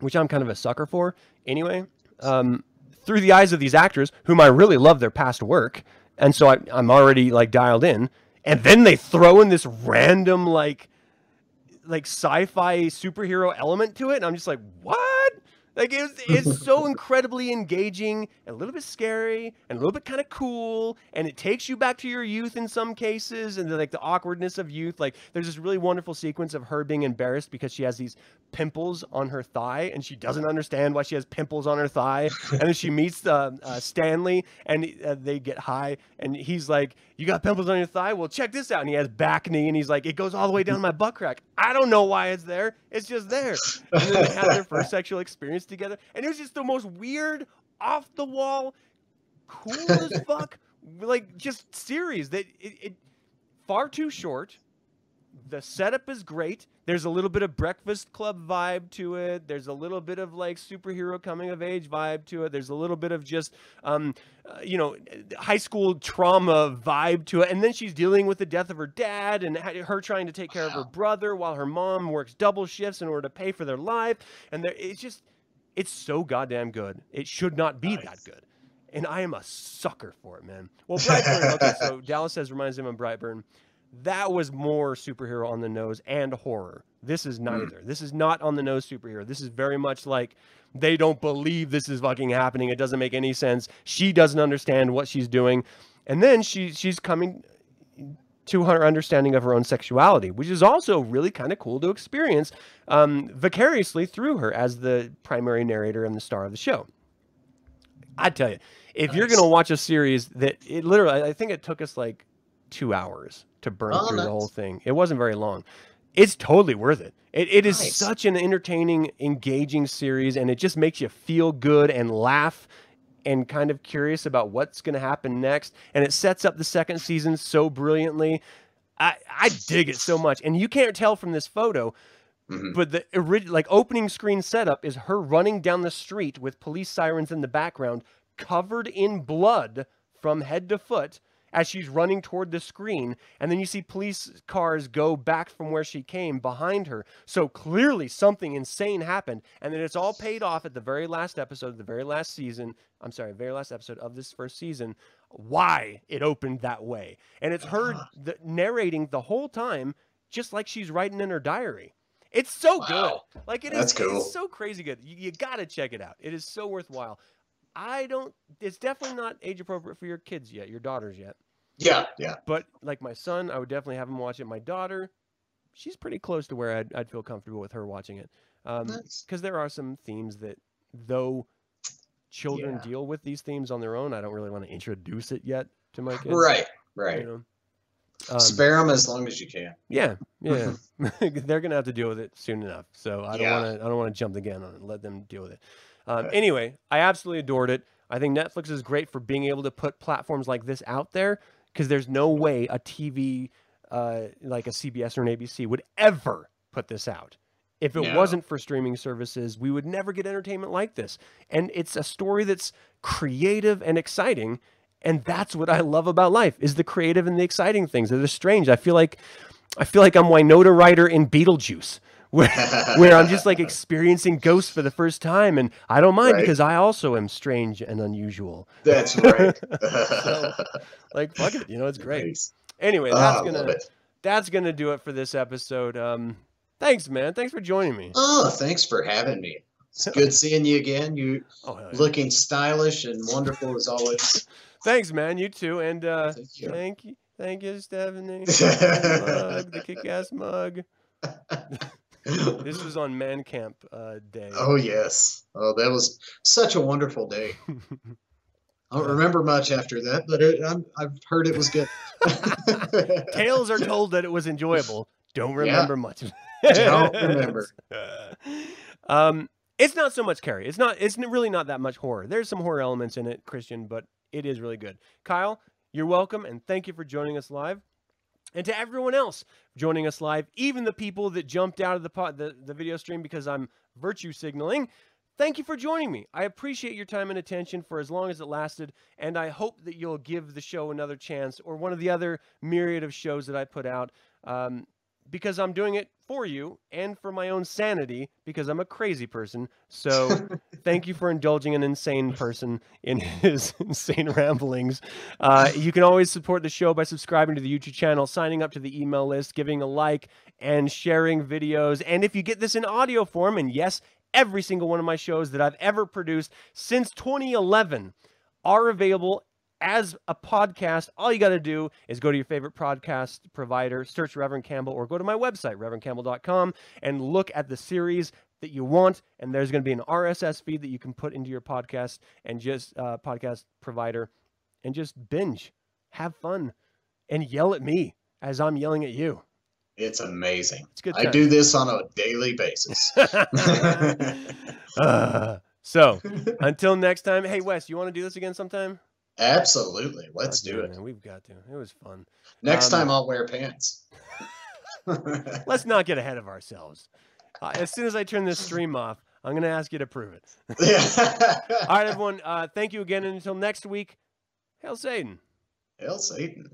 which I'm kind of a sucker for anyway, um, through the eyes of these actors, whom I really love their past work, and so I, I'm already like dialed in. And then they throw in this random like like sci-fi superhero element to it, and I'm just like, what? Like it's it's so [laughs] incredibly engaging, and a little bit scary, and a little bit kind of cool, and it takes you back to your youth in some cases, and the, like the awkwardness of youth. Like there's this really wonderful sequence of her being embarrassed because she has these pimples on her thigh, and she doesn't understand why she has pimples on her thigh. and then she meets uh, uh, Stanley, and uh, they get high, and he's like, "You got pimples on your thigh? Well, check this out." And he has back knee, and he's like, "It goes all the way down my butt crack. I don't know why it's there. It's just there." And then they have their first [laughs] sexual experience together, and it was just the most weird, off the wall, cool as [laughs] fuck, like just series that it, it far too short, the setup is great. There's a little bit of Breakfast Club vibe to it. There's a little bit of like superhero coming of age vibe to it. There's a little bit of just, um, uh, you know, high school trauma vibe to it. And then she's dealing with the death of her dad and ha- her trying to take care of her brother while her mom works double shifts in order to pay for their life. And there, it's just, it's so goddamn good. It should not be that good. And I am a sucker for it, man. Well, Brightburn, okay, so [laughs] Dallas says reminds him of Brightburn. That was more superhero on the nose and horror. This is hmm. neither. This is not on the nose superhero. This is very much like they don't believe this is fucking happening. It doesn't make any sense. She doesn't understand what she's doing. And then she she's coming to her understanding of her own sexuality, which is also really kind of cool to experience um, vicariously through her as the primary narrator and the star of the show. I tell you, if you're gonna watch a series that it literally, I think it took us like two hours to burn Oh, through the whole thing. It wasn't very long. It's totally worth it. It, it is Nice. such an entertaining, engaging series, and it just makes you feel good and laugh and kind of curious about what's going to happen next. And it sets up the second season so brilliantly. I, I dig it so much. And you can't tell from this photo, Mhm. but the original like opening screen setup is her running down the street with police sirens in the background, covered in blood from head to foot as she's running toward the screen. And then you see police cars go back from where she came behind her. So clearly something insane happened. And then it's all paid off at the very last episode of the very last season. I'm sorry, very last episode of this first season. Why it opened that way. And it's her the, narrating the whole time, just like she's writing in her diary. It's so Wow. good. Like it is. Cool. It's so crazy good. You, you got to check it out. It is so worthwhile. I don't. It's definitely not age appropriate for your kids yet, your daughters yet. Yeah, yeah. But like my son, I would definitely have him watch it. My daughter, she's pretty close to where I'd, I'd feel comfortable with her watching it. Um, Nice. because there are some themes that, though children Yeah. deal with these themes on their own, I don't really want to introduce it yet to my kids. Right, right. You know? Um, Spare them as long as you can. yeah, yeah. [laughs] [laughs] They're gonna have to deal with it soon enough. So I don't Yeah. want to. I don't want to jump the gun on it. Let them deal with it. Um. Anyway, I absolutely adored it. I think Netflix is great for being able to put platforms like this out there because there's no way a TV uh, like a CBS or an ABC would ever put this out. If it No. wasn't for streaming services, we would never get entertainment like this. And it's a story that's creative and exciting. And that's what I love about life is the creative and the exciting things that are strange. I feel like I feel like I'm Winona Ryder in Beetlejuice, where where I'm just like experiencing ghosts for the first time, and I don't mind Right. because I also am strange and unusual. That's right. Like fuck it, you know it's great. Nice. Anyway, Ah, that's love gonna that's gonna do it for this episode. Um, thanks, man. Thanks for joining me. Oh, thanks for having me. It's good seeing you again. You Oh, yeah. looking stylish and wonderful as always. thanks, man. You too, and uh, Thank you. thank you, thank you, Stephanie. the mug, the kick-ass mug. This was on Man Camp uh, Day. oh yes. Oh, that was such a wonderful day. I don't remember much after that, but it, I'm, I've heard it was good. [laughs] [laughs] Tales are told that it was enjoyable. Don't Yeah. remember much. Don't remember. [laughs] um, it's not so much Carrie. It's not. It's really not that much horror. There's some horror elements in it, Christian, but it is really good. Kyle, you're welcome, and thank you for joining us live. And to everyone else joining us live, even the people that jumped out of the the, the video stream because I'm virtue signaling, thank you for joining me. I appreciate your time and attention for as long as it lasted, and I hope that you'll give the show another chance or one of the other myriad of shows that I put out. Um, because I'm doing it for you and for my own sanity because I'm a crazy person. So [laughs] thank you for indulging an insane person in [laughs] his insane ramblings. Uh, you can always support the show by subscribing to the YouTube channel, signing up to the email list, giving a like, and sharing videos. And if you get this in audio form, and yes, every single one of my shows that I've ever produced since 2011 are available as a podcast, all you got to do is go to your favorite podcast provider, search Reverend Campbell, or go to my website, reverendcampbell.com, and look at the series that you want. And there's going to be an RSS feed that you can put into your podcast and just uh, podcast provider and just binge, have fun, and yell at me as I'm yelling at you. It's amazing. It's good. I do this on a daily basis. Uh, [laughs] [laughs] so until next time, hey Wes, you want to do this again sometime? Absolutely. Let's do it. Man, we've got to. It was fun. Next Um, time I'll wear pants. [laughs] Let's not get ahead of ourselves. As soon as I turn this stream off, I'm going to ask you to prove it. [laughs] All right, everyone. Uh, thank you again. And until next week, hail Satan. Hail Satan.